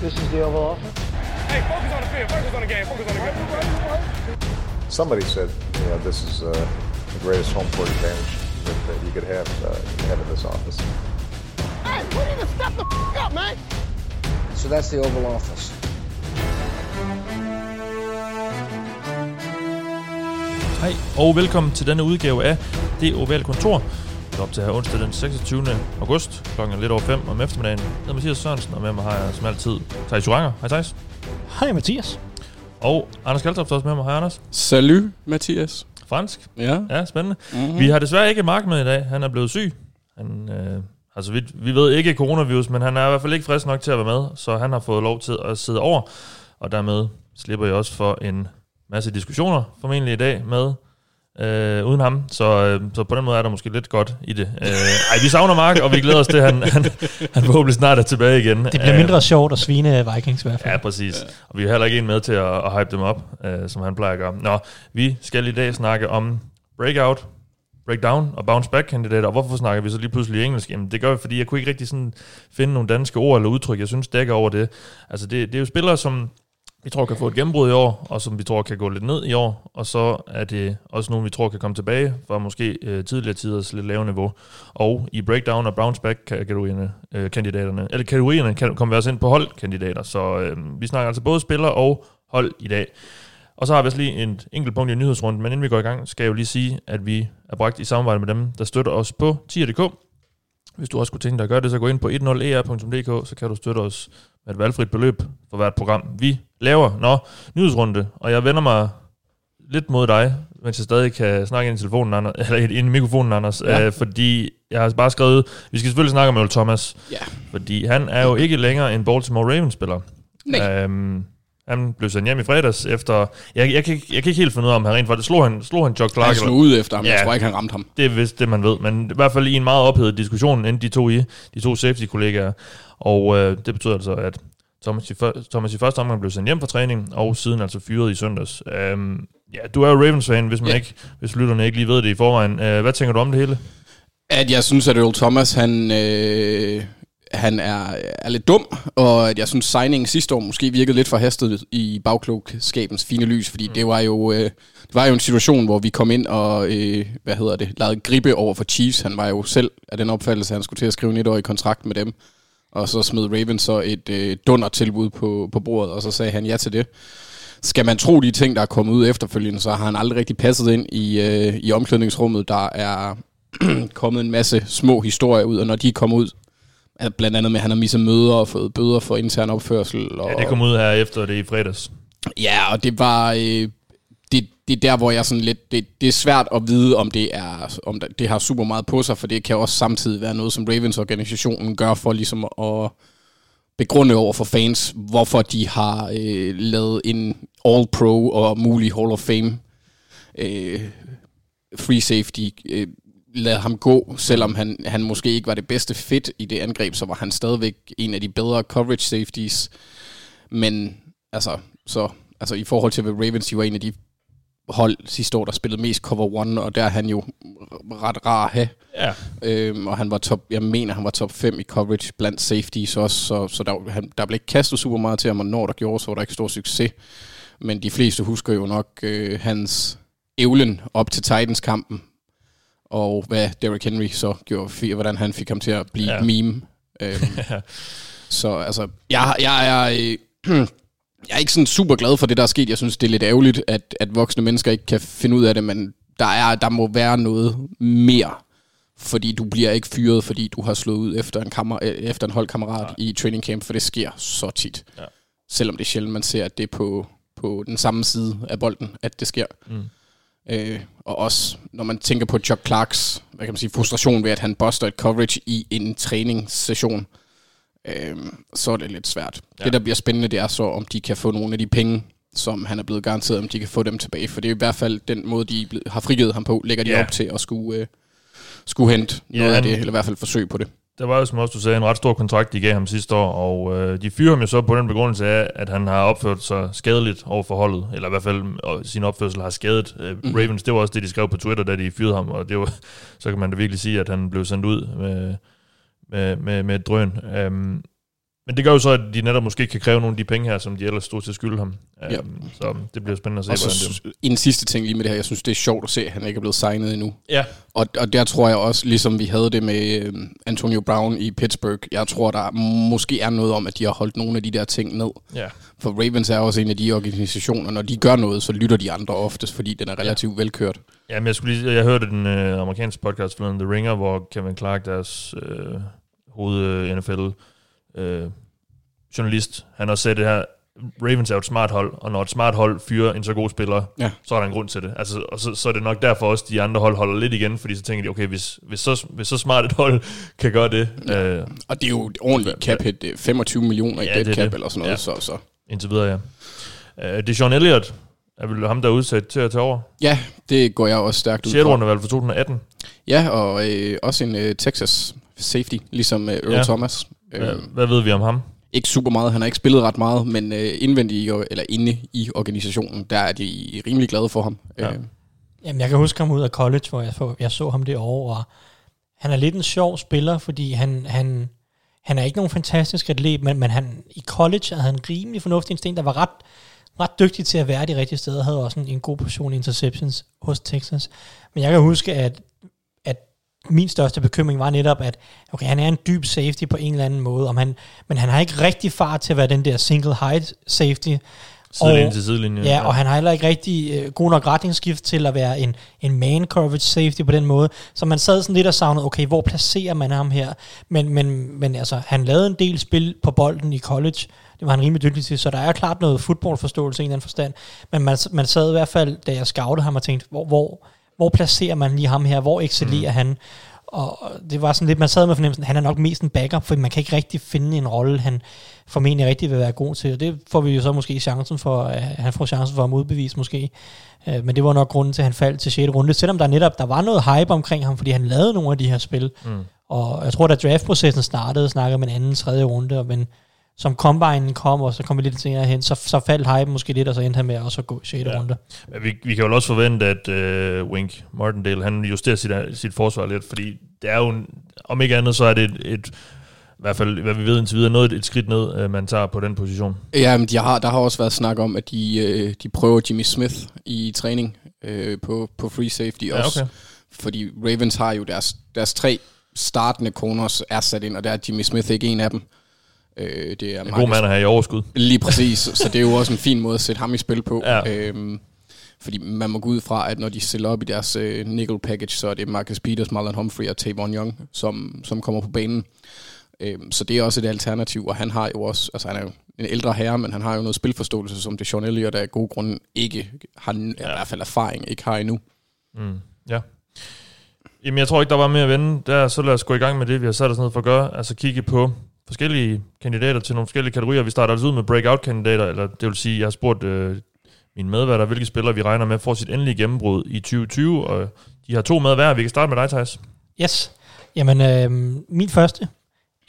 This is the Oval Office. Hey, focus on the field. Focus on the game. Focus on the game. Somebody said, you know, this is uh, the greatest home court advantage that, that you could have, uh, have in this office. Hey, we need to step the f- up, man. So that's the Oval Office. Hej og velkommen til denne udgave af Det Ovale Kontor. Er op til her onsdag den 26. august, klokken er lidt over 5 om eftermiddagen. Jeg hedder Mathias Sørensen, og med mig har jeg som altid Thijs Joranger. Hej Thijs. Hej Mathias. Og Anders Kaltoft også med mig. Hej Anders. Salut, Mathias. Fransk. Ja. Ja, spændende. Mm-hmm. Vi har desværre ikke Mark med i dag. Han er blevet syg. Han, øh, altså, vi, vi ved ikke coronavirus, men han er i hvert fald ikke frisk nok til at være med, så han har fået lov til at sidde over. Og dermed slipper jeg også for en masse diskussioner, formentlig i dag, med øh, uden ham. Så, øh, så på den måde er der måske lidt godt i det. Øh, ej, vi savner Mark, og vi glæder os til, at han, han, han forhåbentlig snart er tilbage igen. Det bliver Øh, mindre sjovt at svine Vikings i hvert fald. Ja, præcis. Ja. Og vi har heller ikke en med til at, at hype dem op, øh, som han plejer at gøre. Nå, vi skal i dag snakke om breakout, breakdown og bounce back kandidater. Og hvorfor snakker vi så lige pludselig engelsk? Jamen, det gør vi, fordi jeg kunne ikke rigtig sådan finde nogle danske ord eller udtryk, jeg synes dækker over det. Altså, det, det er jo spillere, som vi tror kan få et gennembrud i år, og som vi tror kan gå lidt ned i år, og så er det også nogle, vi tror kan komme tilbage fra måske øh, tidligere tiders lidt lave niveau. Og i breakdown og bounce back kategorierne, øh, kandidaterne, eller kategorierne kan, kommer vi også ind på holdkandidater, så øh, vi snakker altså både spiller og hold i dag. Og så har vi også lige et enkelt punkt i nyhedsrunden, men inden vi går i gang, skal jeg jo lige sige, at vi er bragt i samarbejde med dem, der støtter os på tier.dk. Hvis du også kunne tænke dig at gøre det, så gå ind på 10er.dk, e så kan du støtte os med et valgfrit beløb for hvert program, vi laver. Nå, nyhedsrunde, og jeg vender mig lidt mod dig, mens jeg stadig kan snakke ind i telefonen, Anders, eller ind i mikrofonen, Anders, ja. Øh, fordi jeg har bare skrevet, vi skal selvfølgelig snakke om Earl Thomas, Ja. fordi han er jo ikke længere en Baltimore Ravens-spiller. Nej. Øhm, han blev sendt hjem i fredags efter... Jeg, jeg, kan, ikke, jeg kan ikke helt finde ud af, om han rent faktisk slog han, slog han Chuck Clark. Han eller- slog ud efter ham. Ja. Jeg tror ikke, han ramte ham. det er vist det, man ved. Men i hvert fald i en meget ophedet diskussion, inden de to i, de to safety-kollegaer. Og øh, det betyder altså, at Thomas i, før, Thomas i første omgang blev sendt hjem fra træning, og siden altså fyret i søndags. Øhm, ja, du er jo Ravens-fan, hvis, man Ja. ikke, hvis lytterne ikke lige ved det i forvejen. Øh, hvad tænker du om det hele? At jeg synes, at Earl Thomas, han, øh, han er, er lidt dum, og at jeg synes, signingen sidste år måske virkede lidt for hastet i bagklogskabens fine lys, fordi mm. det var jo... Øh, det var jo en situation, hvor vi kom ind og, øh, hvad hedder det, lavede gribe over for Chiefs. Han var jo selv af den opfattelse, at han skulle til at skrive en etårig kontrakt med dem. Og så smed Ravens så et øh, dunder tilbud på, på bordet, og så sagde han ja til det. Skal man tro de ting, der er kommet ud efterfølgende, så har han aldrig rigtig passet ind i, øh, i omklædningsrummet. Der er kommet en masse små historier ud, og når de kommer ud, blandt andet med, at han har misset møder og fået bøder for intern opførsel. Og, Ja, det kom ud her efter det i fredags. Ja, og det var... Øh, det, er der, hvor jeg sådan lidt... Det, det er svært at vide, om det er om det, det har super meget på sig, for det kan også samtidig være noget, som Ravens-organisationen gør for ligesom at begrunde over for fans, hvorfor de har øh, lavet en All-Pro og mulig Hall of Fame øh, free safety øh, lade ham gå, selvom han, han måske ikke var det bedste fit i det angreb, så var han stadigvæk en af de bedre coverage safeties. Men altså, så, altså i forhold til, hvad Ravens, de var en af de hold sidste år, der spillede mest cover one, og der er han jo ret rar at have. Ja, Øhm, og han var top, jeg mener, han var top 5 i coverage blandt safeties også, så, så der, han, der blev ikke kastet super meget til ham, og når der gjorde, så var der ikke stor succes. Men de fleste husker jo nok øh, hans ævlen op til Titans-kampen, og hvad Derrick Henry så gjorde, hvordan han fik ham til at blive ja. meme. Øhm, så altså, jeg, jeg er... Øh, jeg er ikke sådan super glad for det, der er sket. Jeg synes, det er lidt ærgerligt, at, at voksne mennesker ikke kan finde ud af det, men der, er, der må være noget mere. Fordi du bliver ikke fyret, fordi du har slået ud efter en, kammer, øh, efter en holdkammerat i training camp, for det sker så tit. Ja. Selvom det er sjældent, man ser, at det er på, på den samme side af bolden, at det sker. Mm. Øh, og også, når man tænker på Chuck Clarks hvad kan man sige, frustration ved, at han buster et coverage i en træningssession, øh, så er det lidt svært. Ja. Det, der bliver spændende, det er så, om de kan få nogle af de penge, som han er blevet garanteret, om de kan få dem tilbage. For det er i hvert fald den måde, de har frigivet ham på, lægger de Ja. op til at skulle, øh, skulle hente Ja, noget af det, eller i hvert fald forsøge på det. Der var jo, som også du sagde, en ret stor kontrakt, de gav ham sidste år, og øh, de fyrer ham jo så på den begrundelse af, at han har opført sig skadeligt over for holdet, eller i hvert fald og sin opførsel har skadet øh, Mhm. Ravens. Det var også det, de skrev på Twitter, da de fyrede ham, og det var, så kan man da virkelig sige, at han blev sendt ud med, med, med, med drøn. Øhm, Men det gør jo så, at de netop måske kan kræve nogle af de penge her, som de ellers stod til at skylde ham. Ja. Um, så det bliver spændende at se, Og hvordan så det... s- en sidste ting lige med det her. Jeg synes, det er sjovt at se, at han ikke er blevet signet endnu. Ja, Og, og der tror jeg også, ligesom vi havde det med øh, Antonio Brown i Pittsburgh, jeg tror, der måske er noget om, at de har holdt nogle af de der ting ned. ja. For Ravens er også en af de organisationer, når de gør noget, så lytter de andre oftest, fordi den er relativt velkørt. Ja, men jeg, skulle lige, jeg hørte den øh, amerikanske podcast, forleden, The Ringer, hvor Kevin Clark, deres øh, hoved øh, NFL øh, journalist, han også sagde det her, Ravens er jo et smart hold, og når et smart hold fyrer en så god spiller, Ja. så er der en grund til det. Altså, og så, så er det nok derfor også, de andre hold holder lidt igen, fordi så tænker de, okay, hvis, hvis, så, hvis så smart et hold kan gøre det, øh, Og det er jo ordentligt cap hit, det er 25 millioner i Ja, dead cap det. eller sådan noget, Ja. så, så. Indtil videre, ja. Øh, det er Sean Elliott, er vel ham, der er udsat til at tage over. Ja, det går jeg også stærkt ud 6. fra. rundevalg for 2018. Ja, og øh, også en øh, Texas safety, ligesom øh, Earl Ja. Thomas. Hvad, Øh, hvad ved vi om ham? ikke super meget, han har ikke spillet ret meget, men øh, indvendigt i, eller inde i organisationen, der er de rimelig glade for ham. Ja. Øh, Jamen, jeg kan huske ham ud af college, hvor jeg, så- jeg så ham det år, og han er lidt en sjov spiller, fordi han, han, han er ikke nogen fantastisk atlet, men, men han, i college havde han rimelig fornuftig instinkt, der var ret, ret dygtig til at være de rigtige steder, havde også en, en god portion interceptions hos Texas. Men jeg kan huske, at, at min største bekymring var netop, at okay, han er en dyb safety på en eller anden måde, om han, men han har ikke rigtig fart til at være den der single height safety, Sidelinje Og- til sidelinje. Ja, og han har heller ikke rigtig øh, god nok retningsskift til at være en, en man coverage safety på den måde. Så man sad sådan lidt og savnede, okay, hvor placerer man ham her? Men, men, men altså, han lavede en del spil på bolden i college. Det var han rimelig dygtig til, så der er klart noget fodboldforståelse i en eller anden forstand. Men man, man sad i hvert fald, da jeg scoutede ham og tænkte, hvor, hvor, hvor placerer man lige ham her? Hvor excellerer mm. han? Og det var sådan lidt, man sad med fornemmelsen, han er nok mest en backup, for man kan ikke rigtig finde en rolle, han formentlig rigtig vil være god til. Og det får vi jo så måske chancen for, at han får chancen for at modbevise måske. Øh, Men det var nok grunden til, at han faldt til 6. runde, selvom der netop der var noget hype omkring ham, fordi han lavede nogle af de her spil. Mm. Og jeg tror, da draftprocessen startede, snakkede man anden, tredje runde, men som combinen kom, og så kom vi lidt senere hen, så, så faldt hype måske lidt, og så endte han med at også gå i 6. Ja. Ja. runde. Men vi, vi kan jo også forvente, at øh, Wink Martindale, han justerer sit, sit forsvar lidt, fordi det er jo, en, om ikke andet, så er det et, et i hvert fald, hvad vi ved indtil videre, noget et skridt ned, øh, man tager på den position. Ja, men de har, der har også været snak om, at de, øh, de prøver Jimmy Smith i træning øh, på, på free safety Ja, også. okay. Fordi Ravens har jo deres, deres tre startende corners er sat ind, og der er Jimmy Smith ikke en af dem. Øh, det er En god mand at have i overskud. Lige præcis, så det er jo også en fin måde at sætte ham i spil på. Ja. Øhm, fordi man må gå ud fra, at når de stiller op i deres øh, nickel package, så er det Marcus Peters, Marlon Humphrey og Tavon Young, som, som kommer på banen. Øhm, så det er også et alternativ, og han har jo også, altså han er jo en ældre herre, men han har jo noget spilforståelse, som det Sean Elliott af gode grunde ikke har, ja. i hvert fald erfaring, ikke har endnu. Mm, ja. Jamen, jeg tror ikke, der var mere at vende. Der, så lad os gå i gang med det, vi har sat os ned for at gøre. Altså kigge på forskellige kandidater til nogle forskellige kategorier. Vi starter altså ud med breakout-kandidater, eller det vil sige, jeg har spurgt øh, mine medværter, hvilke spillere vi regner med får sit endelige gennembrud i 2020, og de har to med hver. Vi kan starte med dig, Thijs. Yes. Jamen, øh, min første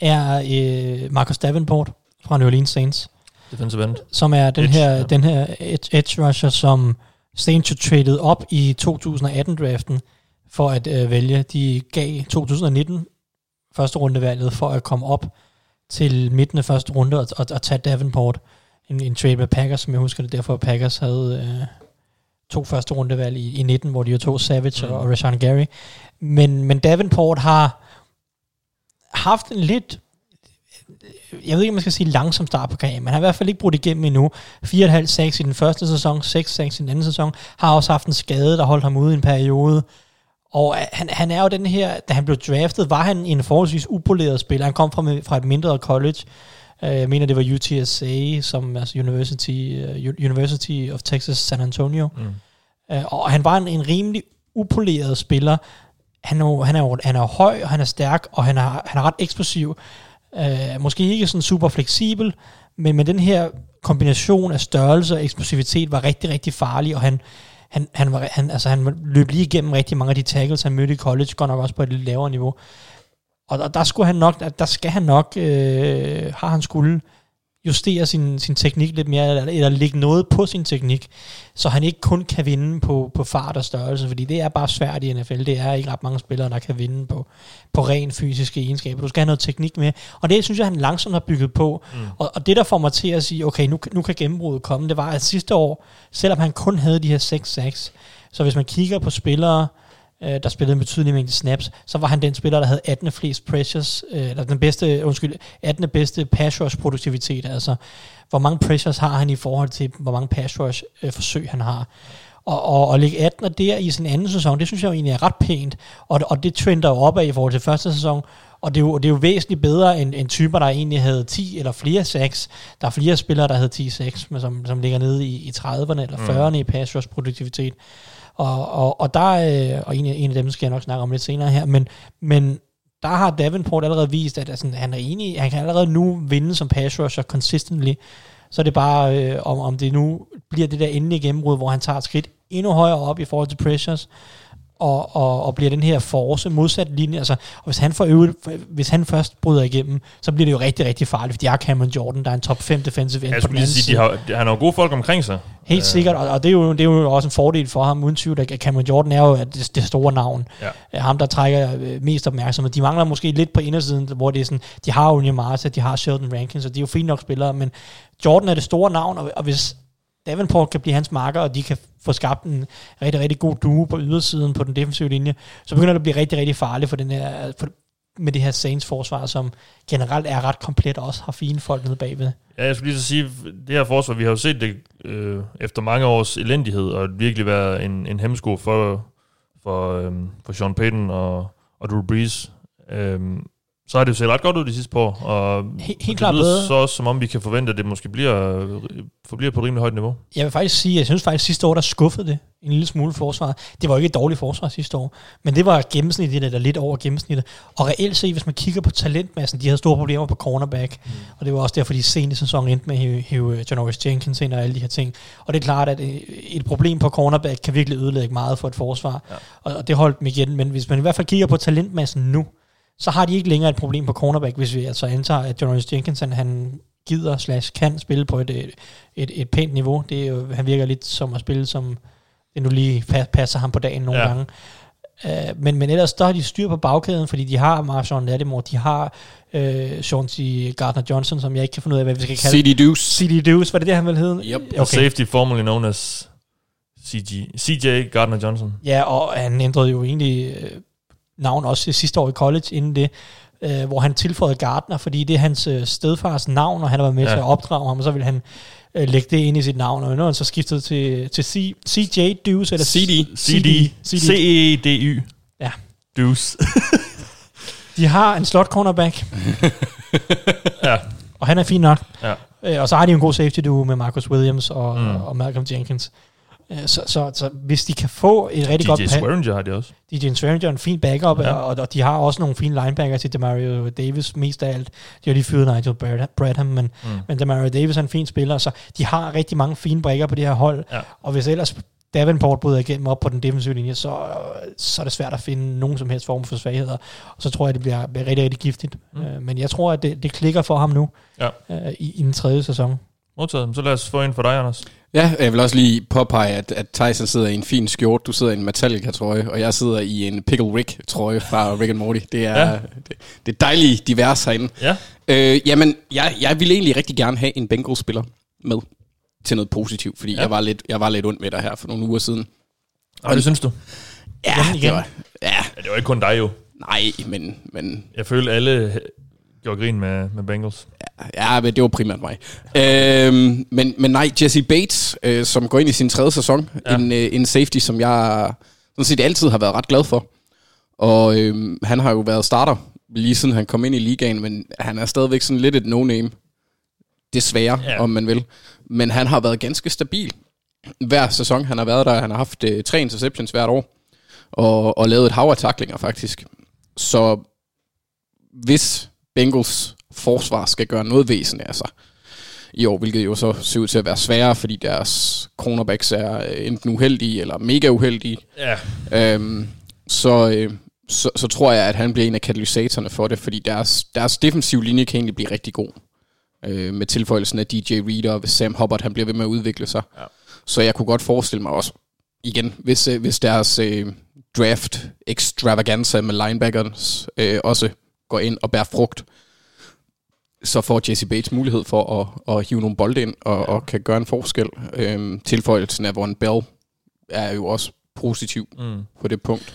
er øh, Marcus Davenport fra New Orleans Saints. Defensive end. som er den Edge, her, ja. den her edge, edge rusher, som Saints jo traded op i 2018-draften for at øh, vælge. De gav 2019 første rundevalget for at komme op til midten af første runde og, og, og tage Davenport. En, en trade med Packers, som jeg husker det, derfor Packers havde øh, to første rundevalg i, i 19, hvor de jo tog Savage mm. og, og Rashawn Gary. Men, men Davenport har haft en lidt jeg ved ikke, om man skal sige langsom start på karrieren, men han har i hvert fald ikke brudt igennem endnu. 4,5 6 i den første sæson, 6 6 i den anden sæson. Har også haft en skade, der holdt ham ude i en periode. Og øh, han, han er jo den her, da han blev draftet, var han en forholdsvis upoleret spiller. Han kom fra, fra et mindre college. Uh, jeg mener, det var UTSA, som altså University, uh, University of Texas San Antonio. Mm. Og han var en, en rimelig upoleret spiller. Han er, han, er han er høj, og han er stærk, og han er, han er ret eksplosiv. Uh, måske ikke sådan super fleksibel, men med den her kombination af størrelse og eksplosivitet var rigtig, rigtig farlig, og han, han, han, var, han, altså han løb lige igennem rigtig mange af de tackles, han mødte i college, godt nok også på et lidt lavere niveau. Og der, der, skulle han nok, der skal han nok, øh, har han skulle justere sin, sin teknik lidt mere, eller, eller lægge noget på sin teknik, så han ikke kun kan vinde på, på fart og størrelse, fordi det er bare svært i NFL. Det er ikke ret mange spillere, der kan vinde på, på ren fysiske egenskaber. Du skal have noget teknik med, og det synes jeg, han langsomt har bygget på. Mm. Og, og det, der får mig til at sige, okay, nu, nu kan gennembruddet komme, det var, at sidste år, selvom han kun havde de her 6-6, så hvis man kigger på spillere, øh, der spillede en betydelig mængde snaps, så var han den spiller, der havde 18. flest pressures, øh, eller den bedste, undskyld, 18. bedste pass rush produktivitet, altså hvor mange pressures har han i forhold til, hvor mange pass rush øh, forsøg han har. Og, og, og ligge 18 der i sin anden sæson, det synes jeg jo egentlig er ret pænt, og, og det trender jo opad i forhold til første sæson, og det er jo, det er jo væsentligt bedre end, end typer, der egentlig havde 10 eller flere 6. Der er flere spillere, der havde 10-6, men som, som ligger nede i, i 30'erne eller 40'erne mm. i pass rush produktivitet. Og, og, og der øh, og en, en af dem skal jeg nok snakke om lidt senere her, men, men der har Davenport allerede vist, at altså, han er enig, han kan allerede nu vinde som pass rusher consistently. Så er det bare, øh, om, om det nu bliver det der endelige gennembrud, hvor han tager et skridt endnu højere op i forhold til pressures, og, og, og bliver den her force modsat linje. Altså, og hvis han, får øvet, hvis han først bryder igennem, så bliver det jo rigtig, rigtig farligt, fordi de har Cameron Jordan, der er en top 5 defensive end Jeg på den anden sige, side. de har, han har jo gode folk omkring sig. Helt sikkert, og, og det, er jo, det er jo også en fordel for ham, uden tvivl, at Cameron Jordan er jo det, det store navn. Ja. Ja. Ham, der trækker øh, mest opmærksomhed. De mangler måske lidt på indersiden, hvor det er sådan, de har Onyem Marta, de har Sheldon Rankins, og de er jo fint nok spillere, men Jordan er det store navn, og, og hvis Davenport kan blive hans marker, og de kan få skabt en rigtig, rigtig god duo på ydersiden på den defensive linje, så begynder det at blive rigtig, rigtig farligt for den her, for, med det her Saints forsvar, som generelt er ret komplet og også har fine folk nede bagved. Ja, jeg skulle lige så sige, det her forsvar, vi har jo set det øh, efter mange års elendighed, og virkelig været en, en hemmesko for, for, øh, for Sean Payton og, og Drew Brees. Øh, så har det jo set ret godt ud de sidste par år, og He- helt og det klart lyder bedre. så også, som om vi kan forvente, at det måske bliver, forbliver på et rimelig højt niveau. Jeg vil faktisk sige, jeg synes faktisk sidste år, der skuffede det en lille smule forsvar. Det var ikke et dårligt forsvar sidste år, men det var gennemsnittet eller lidt over gennemsnittet. Og reelt set, hvis man kigger på talentmassen, de havde store problemer på cornerback, mm. og det var også derfor, de sent i sæsonen endte med at hive, hive Janoris Jenkins ind og alle de her ting. Og det er klart, at øh, et problem på cornerback kan virkelig ødelægge meget for et forsvar, ja. og, og det holdt dem igen. Men hvis man i hvert fald kigger på talentmassen nu, så har de ikke længere et problem på cornerback, hvis vi altså antager, at Janoris Jenkins, han, gider slash kan spille på et, et, et, et pænt niveau. Det er jo, han virker lidt som at spille, som det nu lige pa- passer ham på dagen nogle Ja. gange. Uh, men, men ellers, der har de styr på bagkæden, fordi de har Marshawn Lattimore, de har uh, Chauncey Gardner-Johnson, som jeg ikke kan finde ud af, hvad vi skal kalde CD Deuce. CD Deuce, var det det, han ville hedde? Yep. Okay. Safety formerly known as CG, CJ Gardner-Johnson. Ja, og han ændrede jo egentlig øh, navn også sidste år i college inden det, øh, hvor han tilføjede Gardner, fordi det er hans øh, stedfars navn, og han har været med Ja. til at opdrage ham, og så vil han øh, lægge det ind i sit navn, og nu er han så skiftet til, til C, CJ Deuce, eller CD. CD. CD. C-E-D-Y. Ja. Deuce. De har en slot cornerback, ja. og han er fin nok. Ja. Øh, og så har de en god safety duo med Marcus Williams og, mm. og Malcolm Jenkins. Øh, Så, så, så hvis de kan få et rigtig godt DJ Swearinger har de også. DJ Swearinger er en fin backup, Ja. og, og de har også nogle fine linebackers til Demario Davis mest af alt. De har lige fyret Nigel Brad- Bradham, men, Mm. men Demario Davis er en fin spiller, så de har rigtig mange fine brækker på det her hold. Ja. Og hvis ellers Davenport bryder igennem op på den defensive linje, så, så er det svært at finde nogen som helst form for svagheder. Og så tror jeg, det bliver, bliver rigtig, rigtig giftigt. Mm. Mm. Øh, men jeg tror, at det, det klikker for ham nu Ja. øh, i, i den tredje sæson. Modtaget. Så lad os få en for dig, Anders. Ja, jeg vil også lige påpege, at, at Tyson sidder i en fin skjort, du sidder i en Metallica-trøje, og jeg sidder i en Pickle Rick-trøje fra Rick and Morty. Det er, Ja. det, det er dejligt divers herinde. Ja. Øh, jamen, jeg, jeg ville egentlig rigtig gerne have en Bengals-spiller med til noget positivt, fordi Ja. jeg, var lidt, jeg var lidt ondt ved dig her for nogle uger siden. Og det synes du? Ja, Igen, igen. Det var, ja Ja, det var ikke kun dig jo. nej, men, men Jeg føler, alle gjorde grin med, med Bengals. Ja, men det var primært mig. Øhm, men, men nej, Jesse Bates, øh, som går ind i sin tredje sæson, Ja. ja. en, øh, en safety, som jeg sådan set altid har været ret glad for. Og øhm, han har jo været starter lige siden han kom ind i ligaen, men han er stadigvæk sådan lidt et no-name. Desværre, Ja. ja. om man vil. Men han har været ganske stabil hver sæson. Han har været der, han har haft øh, tre interceptions hvert år, og, og lavet et hav af taklinger faktisk. Så hvis Bengals forsvar skal gøre noget væsen af sig i år, hvilket jo så ser ud til at være sværere, fordi deres cornerbacks er øh, enten uheldige eller mega uheldige, Ja. øhm, så, øh, så, så tror jeg, at han bliver en af katalysatorerne for det, fordi deres, deres defensive linje kan egentlig blive rigtig god. øh, med tilføjelsen af DJ Reader, og Sam Hubbard han bliver ved med at udvikle sig. Ja. Så jeg kunne godt forestille mig også, igen, hvis, øh, hvis deres øh, draft extravaganza med linebackers øh, også går ind og bærer frugt, så får Jesse Bates mulighed for at, at hive nogle bolde ind og, og kan gøre en forskel. Øhm, tilføjelsen af Von Bell er jo også positiv Mm. på det punkt.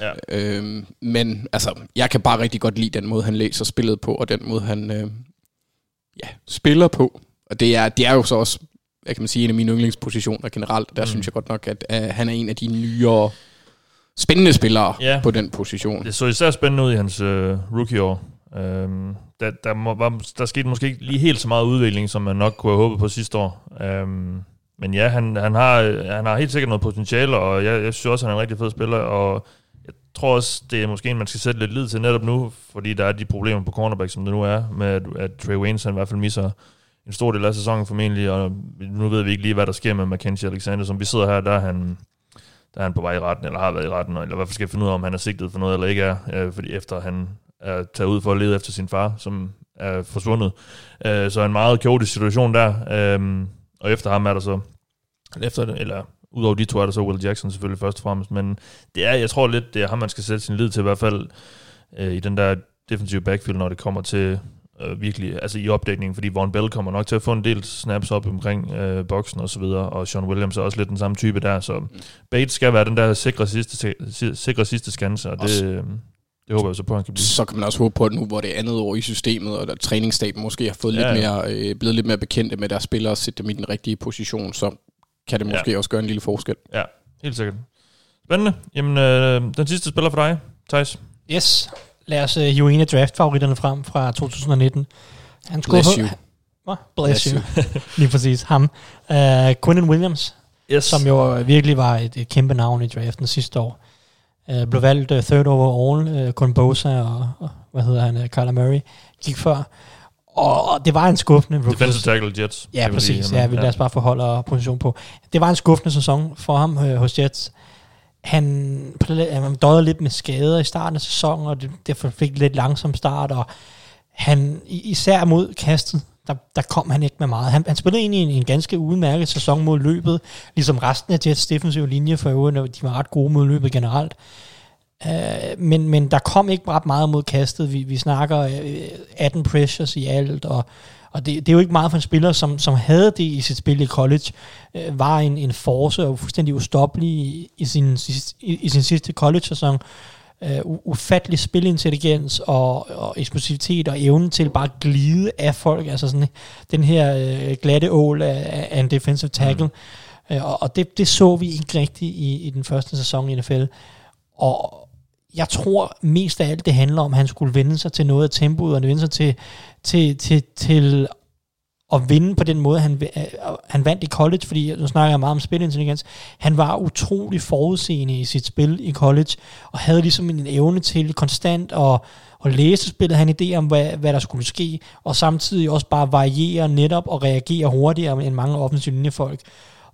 Ja. Øhm, men altså, jeg kan bare rigtig godt lide den måde, han læser spillet på, og den måde, han øh, ja, spiller på. Og det er, det er jo så også, hvad kan man sige, en af mine yndlingspositioner generelt. Der mm. synes jeg godt nok, at uh, han er en af de nyere spændende spillere Ja. på den position. Det så især spændende ud i hans øh, rookie-år. Øhm, der, der, må, var, der skete måske ikke lige helt så meget udvikling, som man nok kunne have håbet på sidste år. Øhm, men ja, han, han, har, han har helt sikkert noget potentiale, og jeg, jeg synes også, han er en rigtig fed spiller, og jeg tror også, det er måske en, man skal sætte lidt lid til netop nu, fordi der er de problemer på cornerback, som det nu er, med at, at Trey Waynes han i hvert fald misser en stor del af sæsonen formentlig, og nu ved vi ikke lige, hvad der sker med Mackenzie Alexander. Som vi sidder her, der er han, der er han på vej i retten, eller har været i retten, eller i hvert fald skal finde ud af, om han er sigtet for noget eller ikke er, øh, fordi efter han er taget ud for at lede efter sin far, som er forsvundet. Øh, så en meget kaotisk situation der, øh, og efter ham er der så, efter, eller udover de to er der så Will Jackson selvfølgelig først og fremmest, men det er, jeg tror lidt, det er ham, man skal sætte sin lid til i hvert fald øh, i den der defensive backfield, når det kommer til øh, virkelig, altså i opdækningen, fordi Von Bell kommer nok til at få en del snaps op omkring øh, boksen og så videre, og Sean Williams er også lidt den samme type der, så Bates skal være den der sikre sidste, sikre sidste skanse, og det, øh, det håber jeg så på, at han kan blive. Så kan man også håbe på, at nu hvor det er andet år i systemet, og der træningsstaben måske har fået Ja, lidt ja. mere, øh, blevet lidt mere bekendte med deres spillere, og sætte dem i den rigtige position, så kan det Ja. måske også gøre en lille forskel. Ja, helt sikkert. Spændende. Jamen, øh, den sidste spiller for dig, Thijs. Yes. Lad os uh, hive en af draft-favoritterne frem fra 2019. Han Bless skuffer- you. Hvad? Bless, Bless you. Lige præcis. Ham. Uh, Quinnen Williams, Yes. som jo virkelig var et, et kæmpe navn i draften sidste år. Uh, blev valgt uh, third overall. Uh, Kun Bosa og, og, hvad hedder han, uh, Kyler Murray gik før. Og, det var en skuffende. Defensive tackle Jets. Ja, præcis. sige. Ja, vi lader os bare forholde position på. Det var en skuffende sæson for ham øh, hos Jets. Han, han døde lidt med skader i starten af sæsonen, og det, derfor fik lidt langsom start, og han, især mod kastet, der, der kom han ikke med meget. Han, han spillede egentlig en, en ganske udmærket sæson mod løbet, ligesom resten af Jets defensive linje for øvrigt, de var ret gode mod løbet generelt. Uh, men, men der kom ikke ret meget mod kastet. Vi, vi snakker øh, 18 pressures i alt, og, og det, det er jo ikke meget for en spiller, som, som havde det i sit spil i college, øh, var en, en force og fuldstændig ustoppelig i, i, sin, i, i sin sidste college-sæson. Uh, ufattelig spilintelligens og, og eksplosivitet og evnen til bare at glide af folk. Altså sådan den her øh, glatte ål af, af en defensive tackle. Mm. Og og det, det så vi ikke rigtigt i, i den første sæson i NFL. Og jeg tror mest af alt, det handler om, at han skulle vende sig til noget af tempoet, og vende sig til, til, til, til at vinde på den måde, han, øh, han vandt i college, fordi nu snakker jeg meget om spilintelligens. Han var utrolig forudseende i sit spil i college, og havde ligesom en evne til konstant at, at læse spillet, han idé om, hvad, hvad der skulle ske, og samtidig også bare variere netop og reagere hurtigere end mange offensive linjefolk.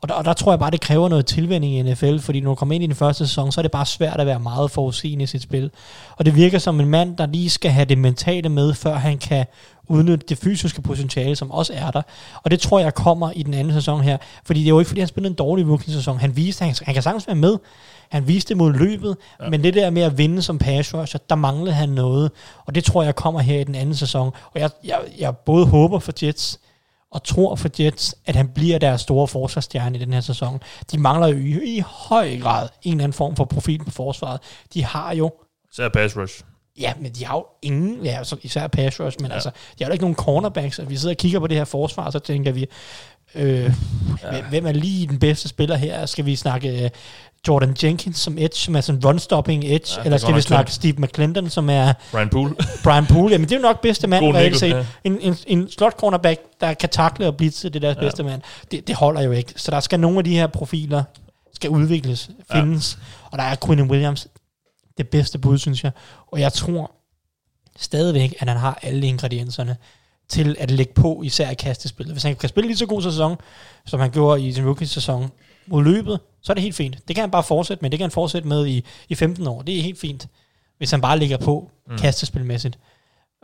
Og der, og der tror jeg bare, det kræver noget tilvænding i NFL, fordi når du kommer ind i den første sæson, så er det bare svært at være meget forudsigende i sit spil. Og det virker som en mand, der lige skal have det mentale med, før han kan udnytte det fysiske potentiale, som også er der. Og det tror jeg kommer i den anden sæson her. Fordi det er jo ikke, fordi han spillede en dårlig rookie-sæson. Han viste, han, han kan sagtens være med. Han viste det mod løbet, ja. men det der med at vinde som pass rusher, der manglede han noget. Og det tror jeg kommer her i den anden sæson. Og jeg, jeg, jeg både håber for Jets, og tror for Jets, at han bliver deres store forsvarsstjerne i den her sæson. De mangler jo i, i høj grad en eller anden form for profil på forsvaret. De har jo Især pass rush. Ja, men de har jo ingen, ja, altså især pass rush, men ja. altså, de har jo ikke nogen cornerbacks, og vi sidder og kigger på det her forsvar, så tænker vi, øh, ja. hvem er lige den bedste spiller her? Skal vi snakke øh, Jordan Jenkins som edge, som er sådan run-stopping edge, Ja, ja, eller skal vi snakke tungt. Steve McClendon, som er Brian Poole. Brian Poole? Jamen, det er jo nok bedste mand, reelt nickel, set. En, en, en slot cornerback, der kan takle og blitse, det er deres ja. bedste mand. Det, det holder jo ikke. Så der skal nogle af de her profiler, skal udvikles, findes. Ja. Og der er Quinn Williams, det bedste bud, synes jeg. Og jeg tror stadigvæk, at han har alle ingredienserne til at lægge på, især i kastespillet. Hvis han kan spille lige så god sæson, som han gjorde i sin rookie-sæson mod løbet, så er det helt fint. Det kan han bare fortsætte med. Det kan han fortsætte med i, i 15 år. Det er helt fint, hvis han bare ligger på mm. kastespilmæssigt.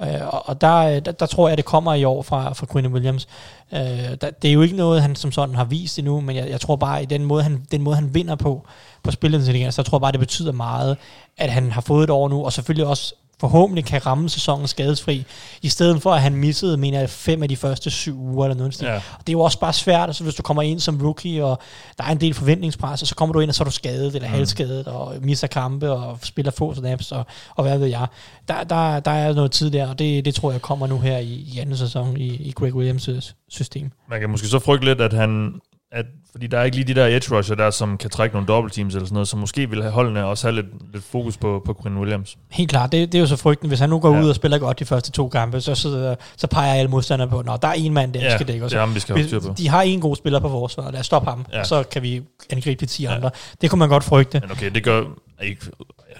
Øh, og og der, der, der tror jeg, det kommer i år fra, fra Quinn Williams. Øh, der, det er jo ikke noget, han som sådan har vist endnu, men jeg, jeg tror bare, i den måde, han, den måde, han vinder på, på spilintelligens, så jeg tror bare, det betyder meget, at han har fået et år nu, og selvfølgelig også forhåbentlig kan ramme sæsonen skadesfri, i stedet for at han missede, mener jeg, fem af de første syv uger eller noget. Ja. Og det er jo også bare svært, altså hvis du kommer ind som rookie, og der er en del forventningspres, og så kommer du ind, og så er du skadet eller mm. halvskadet, og misser kampe, og spiller få snaps, og, og hvad ved jeg. Der, der, der er noget tid der, og det, det tror jeg kommer nu her i, i anden sæson i, i Greg Williams' system. Man kan måske så frygte lidt, at han... At, fordi der er ikke lige de der edge rusher der, som kan trække nogle double teams eller sådan noget, så måske vil have holdene også have lidt, lidt fokus på, på Quinn Williams. Helt klart, det, det er jo så frygten. Hvis han nu går Ja. ud og spiller godt de første to kampe, så, så, så peger alle modstandere på, nå, der er en mand, der Ja, skal dække os. det er ham, vi skal styr på. De har en god spiller på forsvaret, lad os stoppe ham, Ja. og så kan vi angribe de 10 Ja. ja. andre. Det kunne man godt frygte. Men okay, det gør ikke...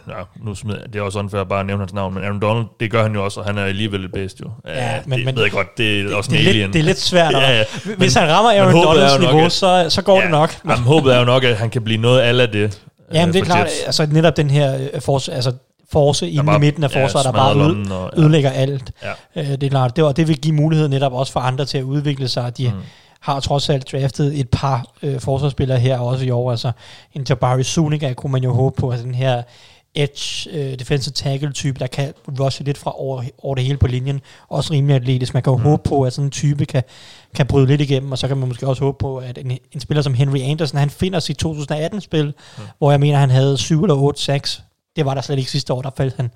Ja, nu smider, det er også unfair bare at nævne hans navn, men Aaron Donald, det gør han jo også, og han er alligevel et bedst jo. Ja, men- det men- ved jeg godt, det er også en det, alien. lidt, det er lidt svært. Ja, ja. ja, Hvis han rammer men Aaron Donalds niveau, at- så, så går det nok. Jamen, håbet er jo nok, at han kan blive noget af det. Jamen, øh, det er klart, Jets. altså netop den her øh, force, altså force inde i midten af ja, forsvaret, der smadrer bare øde, og- ja. ødelægger alt. Ja. Øh, det er klart, det, var, det vil give mulighed netop også for andre til at udvikle sig. De mm. Har trods alt draftet et par øh, forsvarsspillere her også i år. Altså en Jabari Zuniga kunne man jo håbe på, altså den her edge øh, defensive tackle type, der kan rushe lidt fra over, over det hele på linjen. Også rimelig atletisk. Man kan jo mm. håbe på, at sådan en type kan, kan bryde lidt igennem, og så kan man måske også håbe på, at en, en spiller som Henry Anderson, han finder sit 2018-spil, mm. hvor jeg mener, han havde 7 eller 8 sacks. Det var der slet ikke sidste år, der faldt han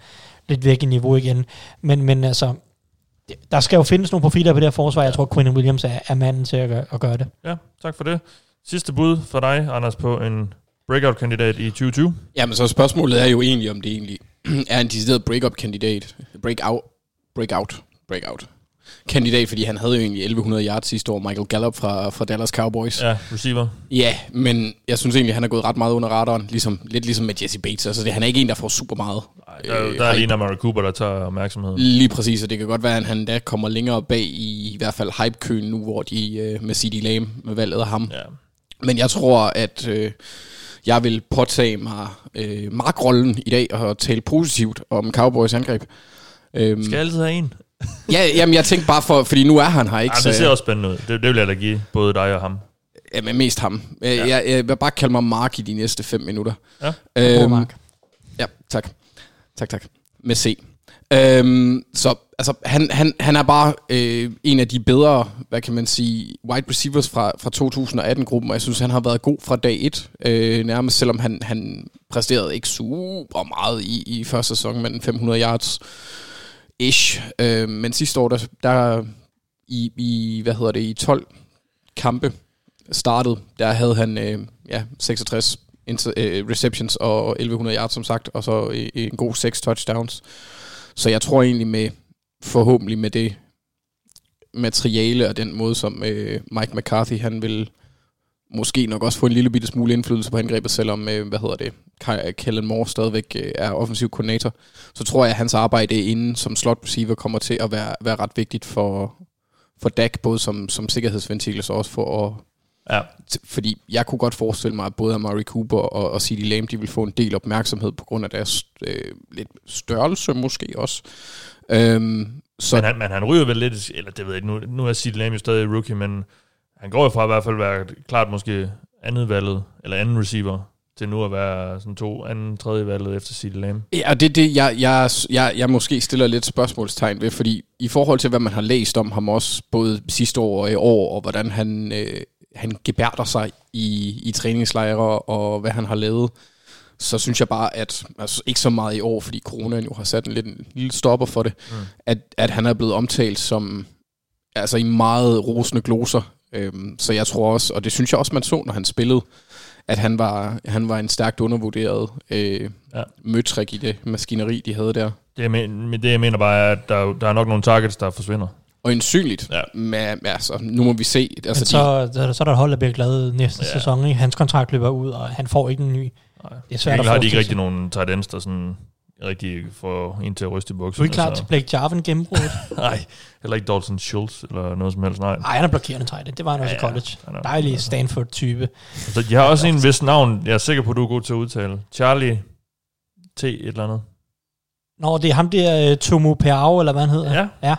lidt væk i niveau igen. Men, men altså, der skal jo findes nogle profiler på det her forsvar. Jeg tror, Quinn Williams er, er manden til at gøre, at gøre det. Ja, tak for det. Sidste bud for dig, Anders, på en breakout-kandidat i 2020. Jamen, så spørgsmålet er jo egentlig, om det egentlig er en decideret break-up-kandidat. Break-out. Breakout. Breakout. Kandidat, fordi han havde jo egentlig 1100 yards sidste år, Michael Gallup fra, fra Dallas Cowboys. Ja, receiver. Ja, men jeg synes egentlig, han er gået ret meget under radaren. Ligesom, lidt ligesom med Jesse Bates. Altså, det, han er ikke en, der får super meget. Der, øh, der er lige Amari Cooper, der tager opmærksomheden. Lige præcis, og det kan godt være, at han da kommer længere bag i, i hvert fald hype-køen nu, hvor de øh, med CD Lamb med valget af ham. Ja. Men jeg tror, at øh, jeg vil påtage mig øh, markrollen i dag og tale positivt om Cowboys angreb. Øhm, Skal jeg altid have en? Ja, jamen, jeg tænkte bare for, fordi nu er han her, ikke? Ja, det ser også spændende ud. Det, det vil jeg da give både dig og ham. Jamen, mest ham. Ja. Jeg, jeg, jeg vil bare kalde mig Mark i de næste fem minutter. Ja. Øhm, Mark. Ja, tak. Tak, tak. Med C. Øhm, så altså, han, han, han er bare øh, en af de bedre, hvad kan man sige, wide receivers fra, fra 2018-gruppen, og jeg synes, han har været god fra dag 1, øh, nærmest selvom han, han præsterede ikke super meget i, i første sæson, men 500 yards ish. Øh, men sidste år, der, der i, i, hvad hedder det, i 12 kampe startede, der havde han øh, ja, 66 inter, øh, receptions og 1100 yards, som sagt, og så øh, en god 6 touchdowns. Så jeg tror egentlig med, forhåbentlig med det materiale og den måde, som øh, Mike McCarthy, han vil måske nok også få en lille bitte smule indflydelse på angrebet, selvom, øh, hvad hedder det, Kellen Moore stadigvæk øh, er offensiv koordinator, så tror jeg, at hans arbejde inden som slot receiver kommer til at være, være ret vigtigt for, for Dak, både som, som sikkerhedsventil, og så også for at Ja. Fordi jeg kunne godt forestille mig, at både Amari Cooper og, og CeeDee Lamb, de vil få en del opmærksomhed på grund af deres øh, lidt størrelse måske også. Øhm, så Men han, men han ryger vel lidt, eller det ved jeg ikke, nu, nu er Sid Lamb jo stadig rookie, men han går jo fra i hvert fald at være klart måske andet valget, eller anden receiver, til nu at være sådan to anden, tredje valget efter Sid Lamb. Ja, det er det, jeg, jeg, jeg, jeg måske stiller lidt spørgsmålstegn ved, fordi i forhold til, hvad man har læst om ham også, både sidste år og i år, og hvordan han, øh, han gebærder sig i, i træningslejre, og hvad han har lavet, så synes jeg bare, at altså ikke så meget i år, fordi coronaen jo har sat en, lidt, en lille stopper for det, mm. at, at han er blevet omtalt som altså i meget rosende gloser. Øhm, så jeg tror også, og det synes jeg også, man så, når han spillede, at han var, han var en stærkt undervurderet øh, Ja. møtrik i det maskineri, de havde der. Det, jeg men, det jeg mener bare er, at der, der er nok nogle targets, der forsvinder. Og ensynligt. Ja. Men altså, nu må vi se. Men Altså, så, så, så er der et hold, der bliver glad næste Ja. sæson. Ikke? Hans kontrakt løber ud, og han får ikke en ny. Nej. Det er svært at har de ikke rigtig nogen tight ends, der sådan rigtig får en til at ryste i Du buksen. er ikke klar til Blake Jarvin gennembruddet? Nej, heller ikke Dalton Schultz eller noget som helst, nej. Nej, han er blokerende tight. Det var han også Ja, i ja. college. Er- Dejlig Stanford-type. Så de har også en vis navn, jeg er sikker på, du er god til at udtale. Charlie T. et eller andet. Nå, det er ham der uh, Tomo Peao, eller hvad han hedder. Ja. ja.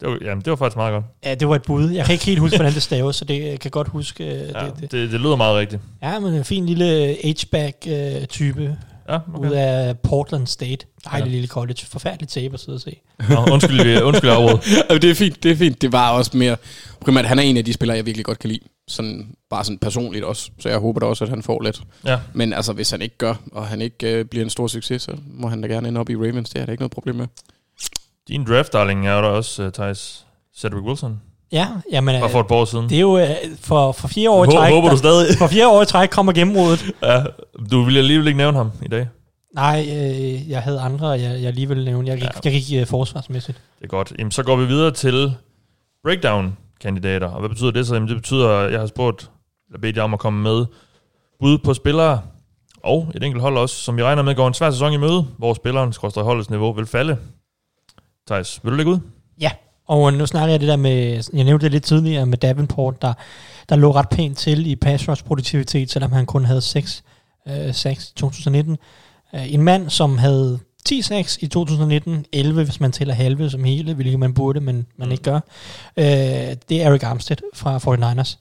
Det var, jamen, det var faktisk meget godt. Ja, det var et bud. Jeg kan ikke helt huske, hvordan det staves, så det kan godt huske. Uh, Ja, det, det, det. det, det lyder meget rigtigt. Ja, men en fin lille H-back-type Ja, okay. ud af Portland State. Dejlig Ja. lille college. Forfærdeligt tape at sidde og se. Nå, undskyld, undskyld afråd. Jamen, det er fint, det er fint. Det var også mere... Primært, han er en af de spillere, jeg virkelig godt kan lide. Sådan, bare sådan personligt også. Så jeg håber da også, at han får lidt. Ja. Men altså, hvis han ikke gør, og han ikke øh, bliver en stor succes, så må han da gerne ende op i Ravens. Det er der ikke noget problem med. Din draft darling er der også, uh, Thijs Cedric Wilson. Ja, jamen, Bare for et par år siden. det er jo uh, for, for fire år i Hå- træk. håber du der- stadig? For fire år i træk kommer gennemrådet. Ja, du vil alligevel ikke nævne ham i dag. Nej, øh, jeg havde andre, jeg, jeg alligevel nævne. Jeg, ja. jeg gik uh, forsvarsmæssigt. Det er godt. Jamen, så går vi videre til breakdown-kandidater. Og hvad betyder det så? Jamen, det betyder, at jeg har spurgt, eller bedt jer om at komme med bud på spillere, og et enkelt hold også, som vi regner med går en svær sæson i møde, hvor spilleren, skråstrej holdets niveau, vil falde. Thijs, vil du lægge ud? Ja, og nu snakker jeg det der med, jeg nævnte det lidt tidligere med Davenport, der, der lå ret pænt til i pass rush produktivitet, selvom han kun havde 6 øh, sacks i 2019. Øh, en mand, som havde 10 sacks i 2019, 11 hvis man tæller halve som hele, hvilket man burde, men man ikke gør. Øh, det er Eric Armstead fra 49ers.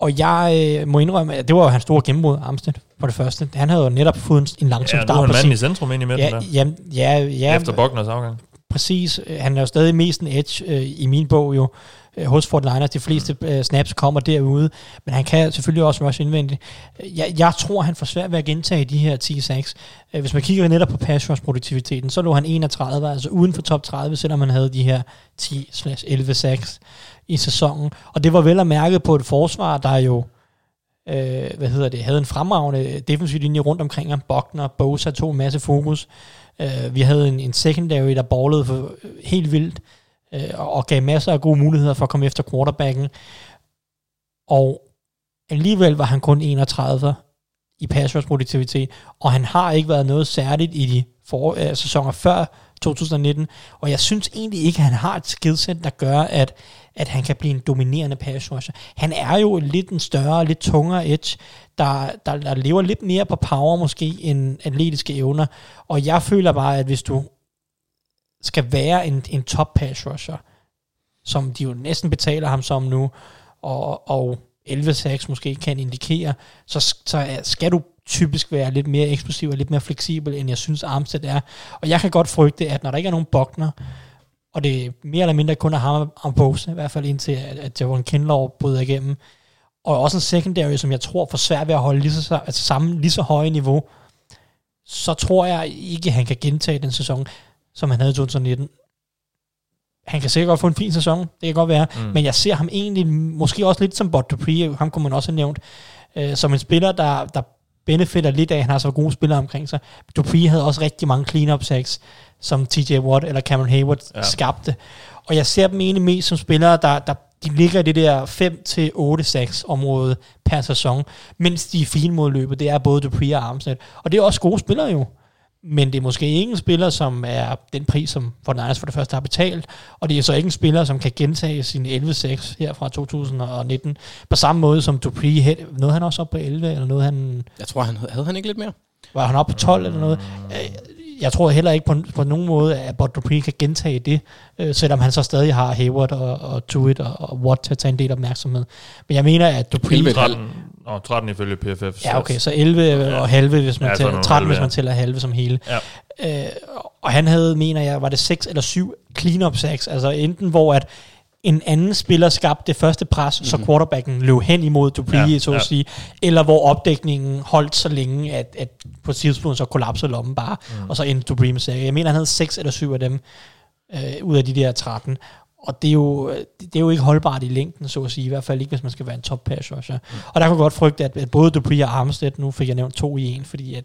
Og jeg øh, må indrømme, at det var jo hans store gennembrud, Armstead, for det første. Han havde jo netop fået en, en langsom Ja, nu er start han på manden sin... i centrum ind i midten Ja, der. ja, ja, ja, Efter Buckners afgang. Præcis. Øh, Han er jo stadig mest en edge øh, i min bog jo øh, hos Fort Liners. De fleste øh, snaps kommer derude, men han kan selvfølgelig også rush indvendigt. Øh, Jeg, jeg tror, han får svært ved at gentage de her 10 sacks. Hvis man kigger netop på pass rush produktiviteten, så lå han 31, altså uden for top 30, selvom han havde de her 10-11 sacks i sæsonen. Og det var vel at mærke på et forsvar, der jo øh, hvad hedder det, havde en fremragende defensiv linje rundt omkring ham. Buckner, Bosa tog en masse fokus. Øh, Øh, vi havde en, en secondary, der ballede for, øh, helt vildt, øh, og, gav masser af gode muligheder for at komme efter quarterbacken. Og alligevel var han kun 31 i pass rush produktivitet, og han har ikke været noget særligt i de for, øh, sæsoner før 2019, og jeg synes egentlig ikke, at han har et skillset, der gør, at, at han kan blive en dominerende pass rusher. Han er jo lidt en større, lidt tungere edge, der, der, der lever lidt mere på power måske end atletiske evner, og jeg føler bare, at hvis du skal være en, en top pass rusher, som de jo næsten betaler ham som nu, og, og 11-6 måske kan indikere, så, så skal du typisk være lidt mere eksplosiv og lidt mere fleksibel, end jeg synes Armstead er. Og jeg kan godt frygte, at når der ikke er nogen bokner, og det er mere eller mindre kun er ham og Bose, i hvert fald indtil at, at Javon Kinlaw bryder igennem, og også en secondary, som jeg tror får svært ved at holde lige så, altså samme, lige så høje niveau, så tror jeg ikke, at han kan gentage den sæson, som han havde i 2019. Han kan sikkert godt få en fin sæson, det kan godt være, mm. men jeg ser ham egentlig, måske også lidt som Bud Dupree, ham kunne man også have nævnt, øh, som en spiller, der, der benefitter lidt af, at han har så gode spillere omkring sig. Dupree havde også rigtig mange clean-up sacks, som TJ Watt eller Cameron Hayward Ja. skabte. Og jeg ser dem egentlig mest som spillere, der, der de ligger i det der 5-8 sacks område per sæson, mens de er fine mod løbet. Det er både Dupree og Armstead. Og det er også gode spillere jo. Men det er måske ikke en spiller, som er den pris, som Fortnite for det første har betalt, og det er så ikke en spiller, som kan gentage sin 11-6 her fra 2019, på samme måde som Dupree, nåede han også op på 11, eller noget han, Jeg tror, han havde han ikke lidt mere? var han oppe på 12 eller noget? Øh, Jeg tror heller ikke på, på nogen måde, at Bud Dupree kan gentage det, øh, selvom han så stadig har Hayward og, og Tuit og, og Watt til at tage en del opmærksomhed. Men jeg mener, at Dupree... 11. 13, nå, 13 ifølge PFF. Ja, okay, så 11 ja. og halve, hvis man Ja, tæller, nogle 13, halve, hvis man tæller halve som hele. Ja. Øh, og han havde, mener jeg, var det 6 eller 7 clean-up sacks, altså enten hvor at en anden spiller skabte det første pres, mm-hmm. så quarterbacken løb hen imod Dupree, Ja, så at ja. sige, eller hvor opdækningen holdt så længe, at, at på et tidspunkt så kollapsede lommen bare, mm. og så endte Dupree med sack. Jeg mener, han havde 6 eller 7 af dem, øh, ud af de der 13. Og det er, jo, det er jo ikke holdbart i længden, så at sige. I hvert fald ikke, hvis man skal være en top pass rusher. Mm. Og der kunne godt frygte, at, at både Dupree og Armstead, nu fik jeg nævnt to i en, fordi at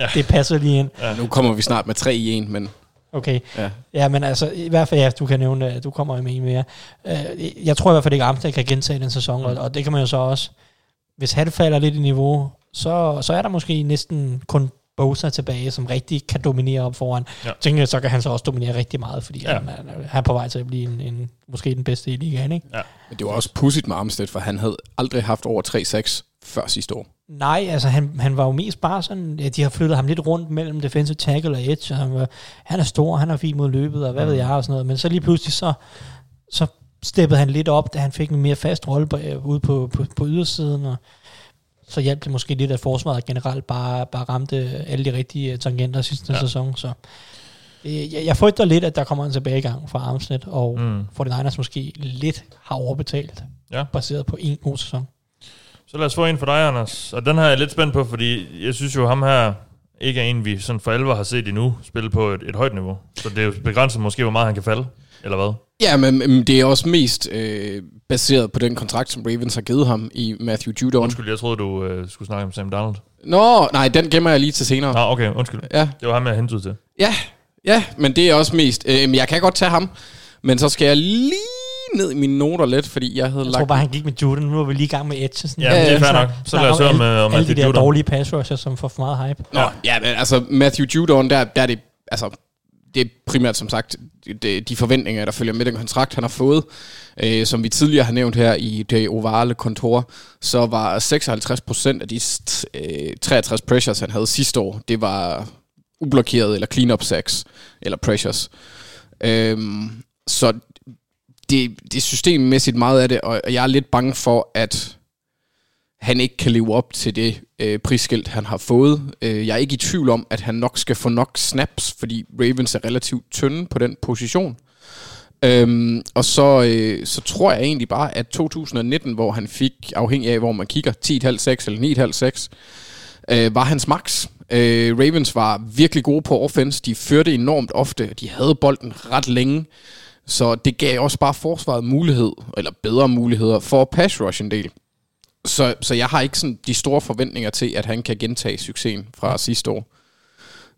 ja. det passer lige ind. Ja. Nu kommer vi snart med tre i en, men Okay. ja. Ja, men altså, i hvert fald, ja, du kan nævne, at du kommer med en mere. Uh, jeg tror i hvert fald ikke, at Armstead kan gentage den sæson, og, og det kan man jo så også. Hvis han falder lidt i niveau, så, så er der måske næsten kun Bosa tilbage, som rigtig kan dominere op foran. Ja. Ja. Tænker jeg, så kan han så også dominere rigtig meget, fordi Ja. ja. han, er, han er på vej til at blive en, en, måske den bedste i ligaen, ikke? Men det var også pudsigt med Armstead, for han havde aldrig haft over 3-6 før sidste år. Nej, altså han, han var jo mest bare sådan, ja, de har flyttet ham lidt rundt mellem defensive tackle og edge, og han, var, han er stor, han er fint mod løbet, og hvad mm. ved jeg og sådan noget, men så lige pludselig så, så steppede han lidt op, da han fik en mere fast rolle på, øh, ude på, på, på ydersiden, og så hjalp det måske lidt, at forsvaret generelt bare, bare ramte alle de rigtige øh, tangenter sidste ja. sæson, så øh, jeg, jeg frygter lidt, at der kommer en tilbagegang fra Armstead, og mm. for den Niners måske lidt har overbetalt, Ja. baseret på en god sæson. Så lad os få en for dig, Anders. Og den her er jeg lidt spændt på, fordi jeg synes jo, ham her ikke er en, vi sådan for alvor har set endnu spille på et, et højt niveau. Så det er jo begrænset måske, hvor meget han kan falde, eller hvad? Ja, men, men det er også mest øh, baseret på den kontrakt, som Ravens har givet ham i Matthew Judon. Undskyld, jeg troede, du øh, skulle snakke om Sam Donald. Nå, nej, den gemmer jeg lige til senere. Nå, okay, undskyld. Ja, Det var ham, jeg hentede til. ja, ja, men det er også mest... Øh, jeg kan godt tage ham, men så skal jeg lige ned i mine noter lidt, fordi jeg havde Jeg lagt... tror bare, han gik med Jordan. Nu er vi lige i gang med Edge. Sådan. Ja, ja, det er fair nok. Så lad os høre om med, alle, om alle de Matthew der Judon. dårlige pass rusher, som får for meget hype. Nå, ja, men altså Matthew Judon, der, der er det... Altså, det er primært som sagt det, de forventninger, der følger med den kontrakt, han har fået. Øh, som vi tidligere har nævnt her i det ovale kontor, så var 56% af de øh, 63 pressures, han havde sidste år, det var ublokeret eller clean-up sacks, eller pressures. Øhm, så det, det er systemmæssigt meget af det, og jeg er lidt bange for, at han ikke kan leve op til det øh, prisskilt, han har fået. Øh, jeg er ikke i tvivl om, at han nok skal få nok snaps, fordi Ravens er relativt tynde på den position. Øhm, og så, øh, så tror jeg egentlig bare, at 2019, hvor han fik, afhængig af hvor man kigger, 10,5-6 eller 9,5-6, øh, var hans max. Øh, Ravens var virkelig gode på offense. De førte enormt ofte. De havde bolden ret længe. Så det gav også bare forsvaret mulighed, eller bedre muligheder for pass rush en del. Så, så jeg har ikke sådan de store forventninger til, at han kan gentage succesen fra sidste år.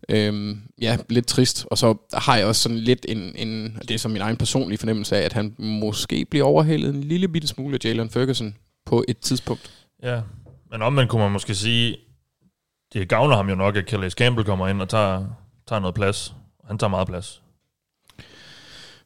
Øhm, ja, lidt trist. Og så har jeg også sådan lidt en, en, det er som min egen personlige fornemmelse af, at han måske bliver overhældet en lille bitte smule af Jalen Ferguson på et tidspunkt. Ja, men omvendt kunne man måske sige, det gavner ham jo nok, at Calais Campbell kommer ind og tager, tager noget plads. Han tager meget plads.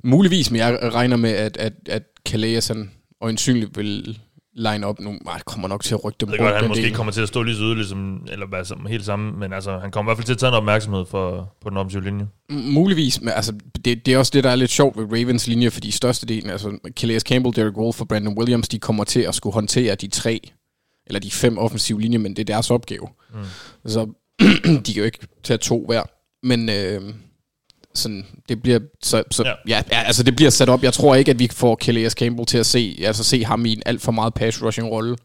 Muligvis, men jeg regner med, at, at, at Calais han øjensynligt vil line op nu. Ej, kommer nok til at rykke dem Jeg ved godt, han måske ikke kommer til at stå lige så yderligt, som, eller hvad som helt samme, men altså, han kommer i hvert fald til at tage noget opmærksomhed for, på den offensive linje. M- Muligvis, men altså, det, det er også det, der er lidt sjovt ved Ravens linje, fordi størstedelen, altså Calais Campbell, Derek Wolf og Brandon Williams, de kommer til at skulle håndtere de tre, eller de fem offensive linjer, men det er deres opgave. Mm. Så de kan jo ikke tage to hver. Men øh, sådan, det bliver, så, så Ja. ja. Ja, altså det bliver sat op. Jeg tror ikke, at vi får Calais Campbell til at se, altså se ham i en alt for meget pass rushing rolle.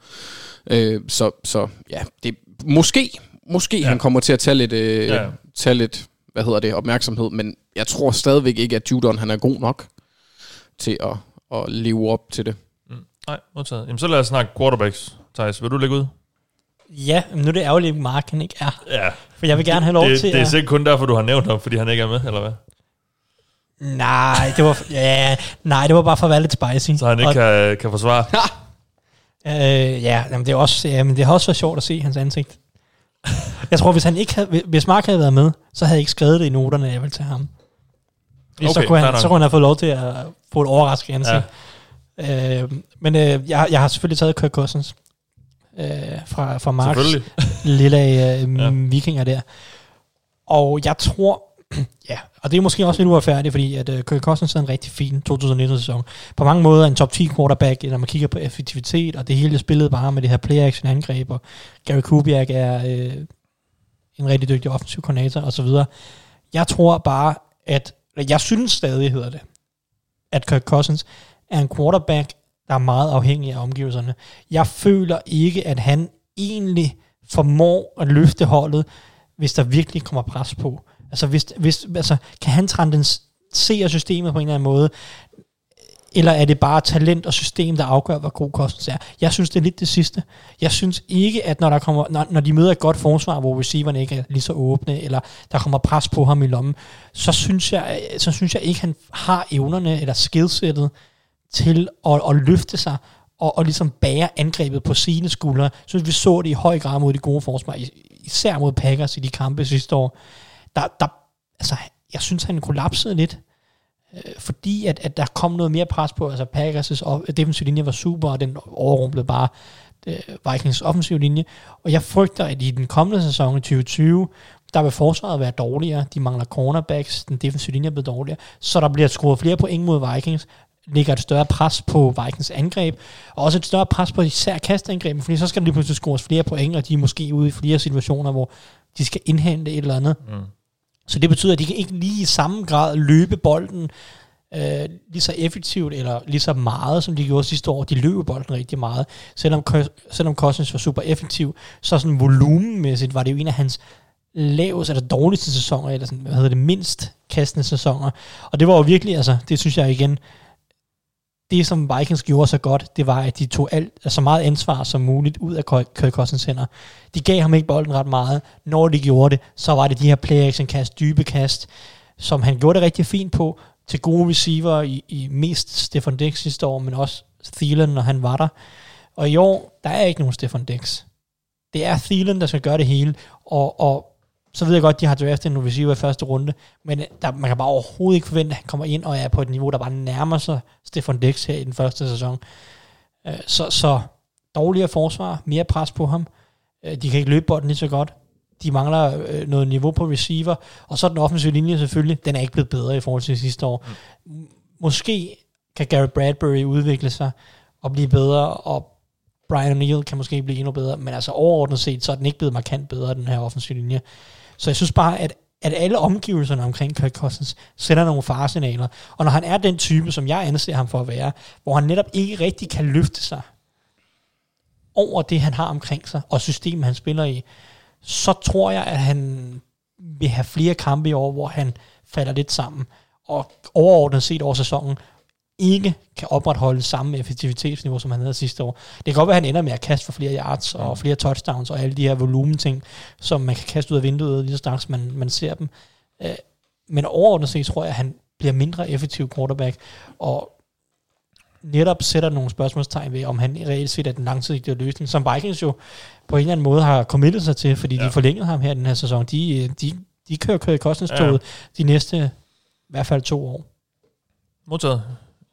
Øh, så, så ja, det, måske, måske Ja. han kommer til at tage lidt, øh, ja. tage lidt, hvad hedder det, opmærksomhed, men jeg tror stadigvæk ikke, at Judon han er god nok til at, at leve op til det. Mm. Nej, modtaget. Jamen, så lad os snakke quarterbacks. Thijs, vil du lægge ud? Ja, men nu er det ærgerligt, at Mark han ikke er. Ja. For jeg vil gerne have lov det, til det er at... sikkert kun derfor, du har nævnt ham, fordi han ikke er med, eller hvad? Nej, det var, ja, nej, det var bare for at være lidt spicy. Så han ikke Og, kan, kan forsvare. øh, ja, jamen, det er også, ja, men det har også været sjovt at se hans ansigt. Jeg tror, hvis, han ikke havde, hvis Mark havde været med, så havde jeg ikke skrevet det i noterne, jeg ville til ham. Fordi så, Okay, kunne han, nok. så kunne han have fået lov til at få et overraskende ansigt. Ja. Øh, men øh, jeg, jeg har selvfølgelig taget Kirk Cousins øh, fra, fra Marks lille øh, Ja. vikinger der. Og jeg tror, ja, og det er måske også lidt uretfærdigt, fordi at uh, Kirk Cousins er en rigtig fin 2019-sæson. På mange måder en top 10 quarterback, når man kigger på effektivitet, og det hele spillet bare med det her play-action angreb, og Gary Kubiak er øh, en rigtig dygtig offensiv koordinator, og så videre. Jeg tror bare, at, jeg synes stadig, hedder det, at Kirk Cousins er en quarterback, der er meget afhængig af omgivelserne. Jeg føler ikke, at han egentlig formår at løfte holdet, hvis der virkelig kommer pres på. Altså, hvis, hvis, altså kan han transcendere systemet på en eller anden måde, eller er det bare talent og system, der afgør, hvor god kost er? Jeg synes, det er lidt det sidste. Jeg synes ikke, at når, der kommer, når, når de møder et godt forsvar, hvor receiverne ikke er lige så åbne, eller der kommer pres på ham i lommen, så synes jeg, så synes jeg ikke, han har evnerne eller skillsættet til at, at løfte sig og, og ligesom bære angrebet på sine skuldre. Jeg synes, vi så det i høj grad mod de gode forsvar, især mod Packers i de kampe sidste år. Der, der, altså, jeg synes, han kollapsede lidt, øh, fordi at, at der kom noget mere pres på. Altså Packers' op- defensive linje var super, og den overrumplede bare øh, Vikings offensiv linje. Og jeg frygter, at i den kommende sæson i 2020, der vil forsvaret være dårligere. De mangler cornerbacks, den defensive linje er blevet dårligere. Så der bliver skruet flere point mod Vikings ligger et større pres på Vikings angreb, og også et større pres på især kastangrebet, fordi så skal der lige pludselig scores flere point, og de er måske ude i flere situationer, hvor de skal indhente et eller andet. Mm. Så det betyder, at de kan ikke lige i samme grad løbe bolden øh, lige så effektivt, eller lige så meget, som de gjorde sidste år. De løber bolden rigtig meget. Selvom, selvom Cousins var super effektiv, så sådan volumenmæssigt var det jo en af hans laveste eller dårligste sæsoner, eller sådan, hvad hedder det, mindst kastende sæsoner. Og det var jo virkelig, altså, det synes jeg igen, det, som Vikings gjorde så godt, det var, at de tog alt, altså meget ansvar som muligt ud af Kirk Cousins hænder. De gav ham ikke bolden ret meget. Når de gjorde det, så var det de her play action kast, dybe kast, som han gjorde det rigtig fint på, til gode receiver i, i mest Stefan Dix sidste år, men også Thielen, når han var der. Og i år, der er ikke nogen Stefan Dix. Det er Thielen, der skal gøre det hele, og, og så ved jeg godt, at de har draftet en receiver i første runde, men der, man kan bare overhovedet ikke forvente, at han kommer ind og er på et niveau, der bare nærmer sig Stefan Dix her i den første sæson. Øh, så, så dårligere forsvar, mere pres på ham. Øh, de kan ikke løbe bolden lige så godt. De mangler øh, noget niveau på receiver. Og så den offensive linje selvfølgelig, den er ikke blevet bedre i forhold til sidste år. Mm. Måske kan Garrett Bradbury udvikle sig og blive bedre, og Brian O'Neill kan måske blive endnu bedre, men altså overordnet set, så er den ikke blevet markant bedre, den her offensive linje. Så jeg synes bare, at, at alle omgivelserne omkring Kirk Cousins sender nogle faresignaler. Og når han er den type, som jeg anser ham for at være, hvor han netop ikke rigtig kan løfte sig over det, han har omkring sig, og systemet, han spiller i, så tror jeg, at han vil have flere kampe i år, hvor han falder lidt sammen. Og overordnet set over sæsonen, ikke kan opretholde samme effektivitetsniveau, som han havde sidste år. Det kan godt være, at han ender med at kaste for flere yards og flere touchdowns og alle de her volumen-ting, som man kan kaste ud af vinduet lige så straks man, man ser dem. Øh, men overordnet set tror jeg, at han bliver mindre effektiv quarterback, og netop sætter nogle spørgsmålstegn ved, om han reelt set er den langsigtede løsning, som Vikings jo på en eller anden måde har committet sig til, fordi ja. de forlængede ham her den her sæson. De, de, de kører kører kostningstoget ja. de næste i hvert fald to år. Modtaget.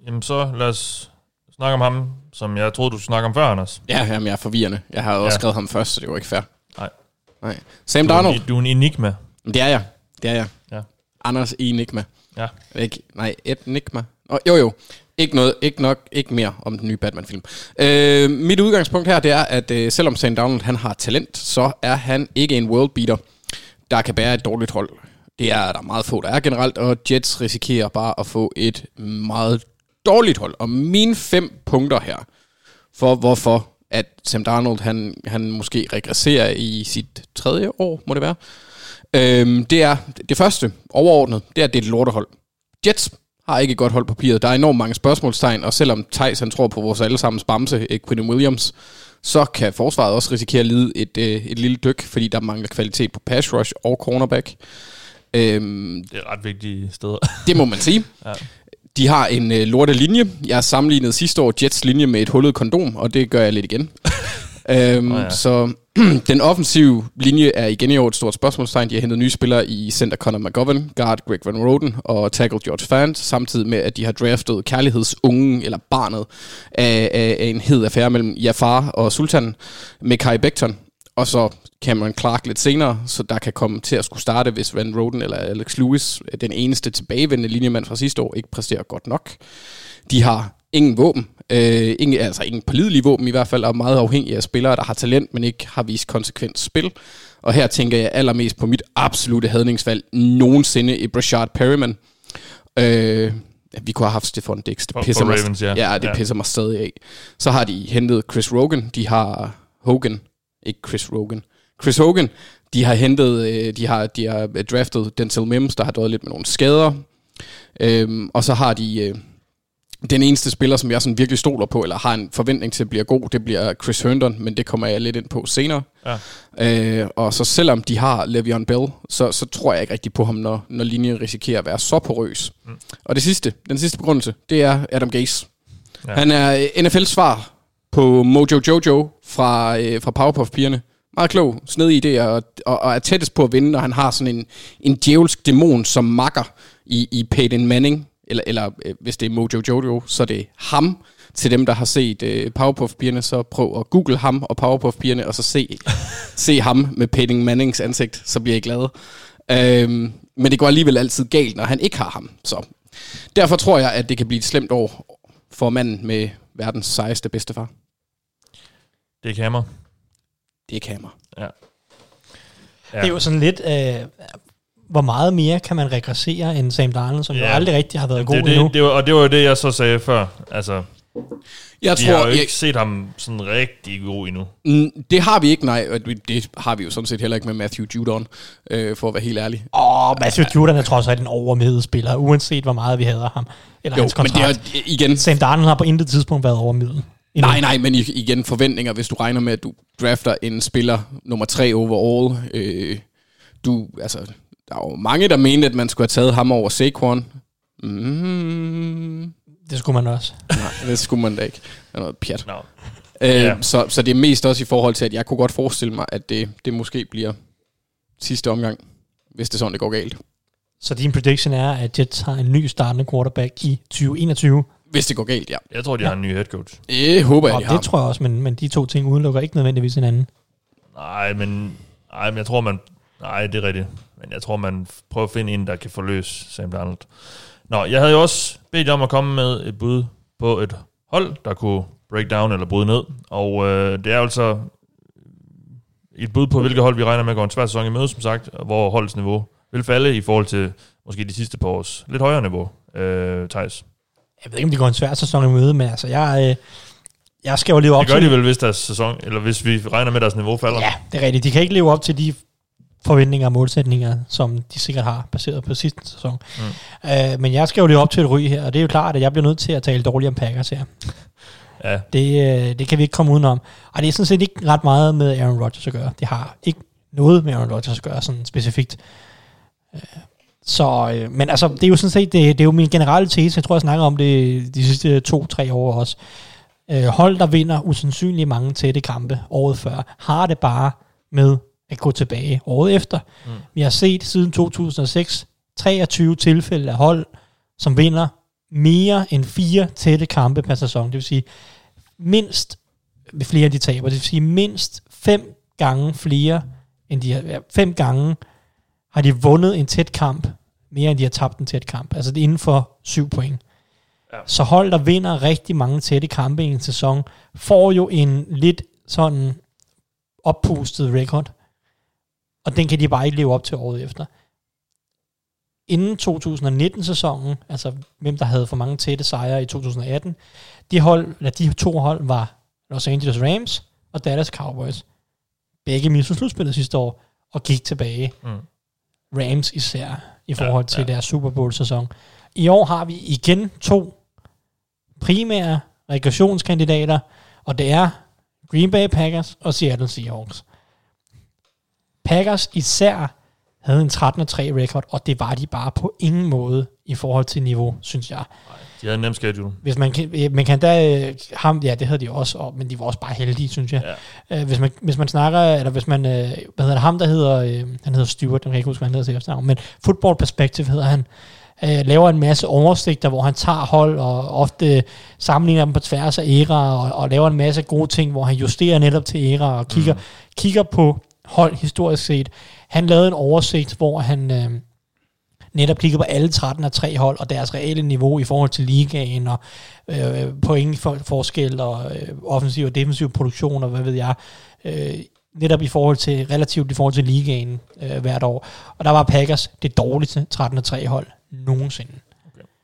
Jamen så lad os snakke om ham, som jeg troede, du skulle snakke om før, Anders. Ja, jamen, jeg er forvirrende. Jeg har også ja. skrevet ham først, så det var ikke fair. Nej. Nej. Sam Darnold. Du er en enigma. Det er jeg. Det er jeg. Ja. Anders Enigma. Ja. Ikke, nej, Enigma. Oh, jo, jo. Ikke, noget, ikke nok, ikke mere om den nye Batman-film. Øh, mit udgangspunkt her, det er, at øh, selvom Sam Darnold han har talent, så er han ikke en world beater, der kan bære et dårligt hold. Det er der meget få, der er generelt, og Jets risikerer bare at få et meget dårligt hold. Og mine fem punkter her, for hvorfor at Sam Darnold, han, han måske regresserer i sit tredje år, må det være. Øhm, det er det første, overordnet, det er, at det er et lortehold. Jets har ikke et godt hold på papiret. Der er enormt mange spørgsmålstegn, og selvom Thijs han tror på vores allesammens bamse, Quinn Williams, så kan forsvaret også risikere at lide et, øh, et lille dyk, fordi der mangler kvalitet på pass rush og cornerback. Øhm, det er ret vigtige steder. det må man sige. ja. De har en øh, lorte linje. Jeg sammenlignede sidste år Jets linje med et hullet kondom, og det gør jeg lidt igen. øhm, oh, ja. Så den offensive linje er igen i år et stort spørgsmålstegn. De har hentet nye spillere i center Conor McGovern, guard Greg Van Roden og tackle George Fant, samtidig med, at de har draftet kærlighedsungen, eller barnet, af, af, af en hed affære mellem Jafar og Sultan med Kai Becton og så Cameron Clark lidt senere, så der kan komme til at skulle starte, hvis Van Roden eller Alex Lewis, den eneste tilbagevendende linjemand fra sidste år, ikke præsterer godt nok. De har ingen våben, øh, ingen, altså ingen pålidelige våben i hvert fald, og meget afhængige af spillere, der har talent, men ikke har vist konsekvent spil. Og her tænker jeg allermest på mit absolute hadningsvalg nogensinde i Brashard Perryman. Øh, vi kunne have haft Stefan Dix. Det pisser, mig, Ravens, ja. Ja, det ja. pisser mig stadig af. Så har de hentet Chris Rogan, de har Hogan, ikke Chris Rogan. Chris Hogan, de har hentet, øh, de har, de har draftet Denzel Mims, der har døjet lidt med nogle skader. Øhm, og så har de øh, den eneste spiller, som jeg sådan virkelig stoler på, eller har en forventning til at blive god, det bliver Chris Herndon, men det kommer jeg lidt ind på senere. Ja. Øh, og så selvom de har Le'Veon Bell, så, så tror jeg ikke rigtig på ham, når, når linjen risikerer at være så porøs. Mm. Og det sidste, den sidste begrundelse, det er Adam Gase. Ja. Han er NFL's svar på Mojo Jojo fra, øh, fra Powerpuff-pigerne. Meget klog, snedig idé, og, og, og er tættest på at vinde, når han har sådan en, en djævelsk dæmon som makker i, i Peyton Manning, eller, eller øh, hvis det er Mojo Jojo, så er det ham, til dem, der har set øh, Powerpuff-pigerne, så prøv at google ham og Powerpuff-pigerne, og så se, se ham med Peyton Mannings ansigt, så bliver I glade. Øhm, men det går alligevel altid galt, når han ikke har ham. Så derfor tror jeg, at det kan blive et slemt år for manden med verdens sejeste bedstefar. Det er Kammer. Det kan mig. Ja. ja. Det er jo sådan lidt, øh, hvor meget mere kan man regressere end Sam Darnold, som ja. jo Ja. aldrig rigtig har været god det, endnu. det, det, var, og det var jo det, jeg så sagde før. Altså, Jeg vi har tror, jo jeg, ikke set ham sådan rigtig god endnu. Mm, det har vi ikke, nej. det- Det har vi jo sådan set heller ikke med Matthew Judon, øh, for at være helt ærlig. Åh, oh, Matthew Jordan er trods alt en overmiddel spiller, uanset hvor meget vi hader ham. Eller Jo, hans men det kontrakt. er igen... Sam Darnold har på intet tidspunkt været overmiddel. Endnu. Nej, nej, men igen forventninger, hvis du regner med, at du drafter en spiller nummer 3 overall. Øh, du, altså, der er jo mange, der mente, at man skulle have taget ham over Saquon. Mm, Det skulle man også. nej, det skulle man da ikke. Det er noget pjat. No. Øh, så, så det er mest også i forhold til, at jeg kunne godt forestille mig, at det, det måske bliver sidste omgang, hvis det er sådan, det går galt. Så din prediction er, at Jets har en ny startende quarterback i 2021. Hvis det går galt, ja. Jeg tror, de har en ny head coach. Det håber jeg, Og de har. det tror jeg også, men, men de to ting udelukker ikke nødvendigvis hinanden. Nej, men, nej, men jeg tror, man... Nej, det er rigtigt. Men jeg tror, man prøver at finde en, der kan forløse Sam Darnold. Nå, jeg havde jo også bedt om at komme med et bud på et hold, der kunne break down eller bryde ned. Og øh, det er altså et bud på, hvilke hold vi regner med at gå en svær sæson i møde, som sagt, og hvor holdets niveau vil falde i forhold til måske de sidste par års lidt højere niveau. Øh, Thijs. Jeg ved ikke, om det går en svær sæson i møde, men altså, jeg, øh, jeg skal jo leve op Det gør til... de vel, hvis deres sæson, eller hvis vi regner med, at deres niveau falder. Ja, det er rigtigt. De kan ikke leve op til de forventninger og målsætninger, som de sikkert har, baseret på sidste sæson. Mm. Øh, men jeg skal jo leve op til et ry her, og det er jo klart, at jeg bliver nødt til at tale dårligt om Packers her. Ja, Det, øh, det kan vi ikke komme udenom. Og det er sådan set ikke ret meget med Aaron Rodgers at gøre. Det har ikke noget med Aaron Rodgers at gøre, sådan specifikt. Øh, Så, øh, men altså, det er jo sådan set, det, det er jo min generelle tese, jeg tror, jeg snakker om det de sidste to-tre år også. Øh, hold, der vinder usandsynligt mange tætte kampe året før, har det bare med at gå tilbage året efter. Mm. Vi har set siden 2006 23 tilfælde af hold, som vinder mere end fire tætte kampe per sæson. Det vil sige mindst flere, de taber. Det vil sige mindst fem gange flere, end de fem gange har de vundet en tæt kamp, mere end de har tabt en tæt kamp. Altså det er inden for syv point. Ja. Så hold, der vinder rigtig mange tætte kampe i en sæson, får jo en lidt sådan oppustet record. Og den kan de bare ikke leve op til året efter. Inden 2019-sæsonen, altså hvem der havde for mange tætte sejre i 2018, de, hold, eller de to hold var Los Angeles Rams og Dallas Cowboys. Begge mistede slutspillet sidste år og gik tilbage. Mm. Rams især i forhold til ja. deres Super Bowl-sæson. I år har vi igen to primære regressionskandidater, og det er Green Bay Packers og Seattle Seahawks. Packers især havde en 13-3 record, og det var de bare på ingen måde i forhold til niveau, synes jeg. de havde en nem schedule. Hvis man man kan da, øh, ham, ja, det havde de også, og, men de var også bare heldige, synes jeg. Ja. Øh, hvis, man, hvis man snakker, eller hvis man, øh, hvad hedder det, ham der hedder, han hedder Stuart, jeg kan ikke huske, hvad han hedder til efternavn, men Football Perspective hedder han, øh, laver en masse oversigter, hvor han tager hold og ofte sammenligner dem på tværs af æra og, og laver en masse gode ting, hvor han justerer netop til æra og kigger, mm. kigger på hold historisk set. Han lavede en oversigt, hvor han øh, netop kigger på alle 13 af tre hold og deres reelle niveau i forhold til ligaen og øh, point for, forskel og øh, offensiv og defensiv produktion og hvad ved jeg. Øh, netop i forhold til, relativt i forhold til ligaen øh, hvert år. Og der var Packers det dårligste 13-3 hold nogensinde.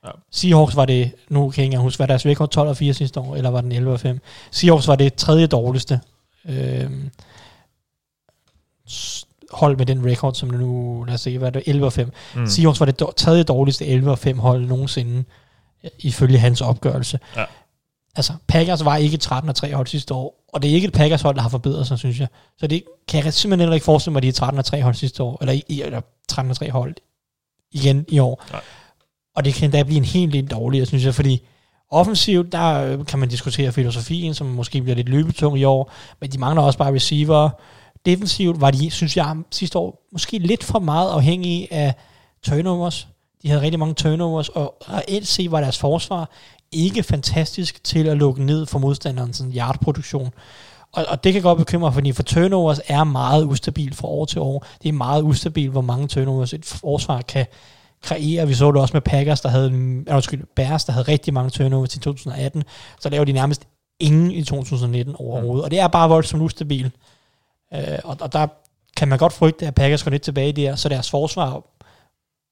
Ja. Seahawks var det, nu kan jeg ikke huske, var deres record 12 og 4 sidste år, eller var den 11 og 5? Seahawks var det tredje dårligste øh, hold med den record, som nu, lad os se, hvad er det, 11 og 5. Mm. Seahawks var det tredje dårligste 11 og 5 hold nogensinde, øh, ifølge hans opgørelse. Ja. Altså, Packers var ikke 13 og 3 hold sidste år, og det er ikke et Packers hold, der har forbedret sig, synes jeg. Så det kan jeg simpelthen heller ikke forestille mig, at de er 13 og 3 hold sidste år, eller, eller 13 og 3 hold igen i år. Nej. Og det kan da blive en helt lidt dårligere, synes jeg, fordi offensivt, der øh, kan man diskutere filosofien, som måske bliver lidt løbetung i år, men de mangler også bare receiver. Defensivt var de, synes jeg, sidste år måske lidt for meget afhængige af turnovers. De havde rigtig mange turnovers, og reelt set var deres forsvar ikke fantastisk til at lukke ned for modstanderens sådan yardproduktion. Og, og det kan godt bekymre, fordi for turnovers er meget ustabil fra år til år. Det er meget ustabilt, hvor mange turnovers et forsvar kan kreere. Vi så det også med Packers, der havde, øh, undskyld, Bears, der havde rigtig mange turnovers i 2018. Så laver de nærmest ingen i 2019 overhovedet. Og det er bare voldsomt ustabilt. Øh, og, og der kan man godt frygte, at Packers går lidt tilbage der, så deres forsvar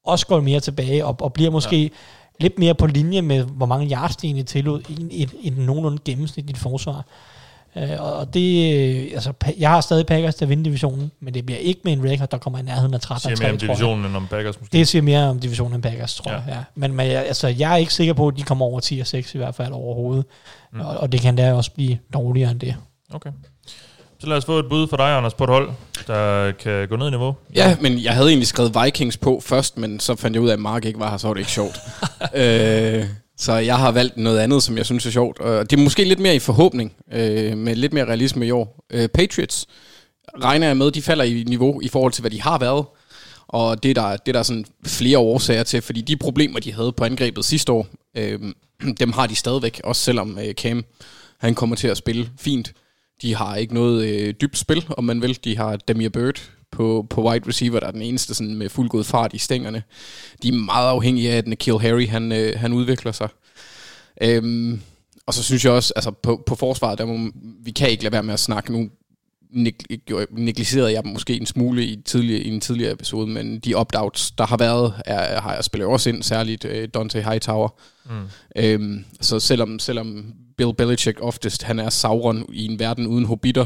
også går mere tilbage, og, og bliver måske ja. lidt mere på linje med, hvor mange yards de egentlig tillod i en, en, en nogenlunde gennemsnitligt forsvar. Øh, og det, øh, altså, jeg har stadig Packers til at vinde divisionen, men det bliver ikke med en record, der kommer i nærheden af 13 Siger mere om divisionen end om Packers måske. Det siger mere om divisionen end Packers, tror Ja. jeg. Ja. Men, men altså, jeg er ikke sikker på, at de kommer over 10 og 6 i hvert fald overhovedet. Mm. Og, og det kan da også blive dårligere end det. Okay. Så lad os få et bud fra dig, Anders, på et hold, der kan gå ned i niveau. Ja, men jeg havde egentlig skrevet Vikings på først, men så fandt jeg ud af, at Mark ikke var her, så var det ikke sjovt. øh, så jeg har valgt noget andet, som jeg synes er sjovt. Og det er måske lidt mere i forhåbning, øh, med lidt mere realisme i år. Øh, Patriots regner jeg med, de falder i niveau i forhold til, hvad de har været. Og det er der, det er der sådan flere årsager til, fordi de problemer, de havde på angrebet sidste år, øh, dem har de stadigvæk, også selvom øh, Cam han kommer til at spille fint. De har ikke noget øh, dybt spil, om man vil. De har Demir Bird på, på wide receiver, der er den eneste sådan, med fuldgod fart i stængerne. De er meget afhængige af, at Nikhil Harry han, øh, han udvikler sig. Øhm, og så synes jeg også, altså på, på forsvaret, der må, vi kan ikke lade være med at snakke nu. neg- negligerede jeg dem måske en smule i, tidligere, i en tidligere episode, men de opt-outs, der har været, er, har jeg spillet også ind, særligt øh, Dante Hightower. Mm. Øhm, så selvom, selvom Bill Belichick oftest, han er Sauron i en verden uden hobitter,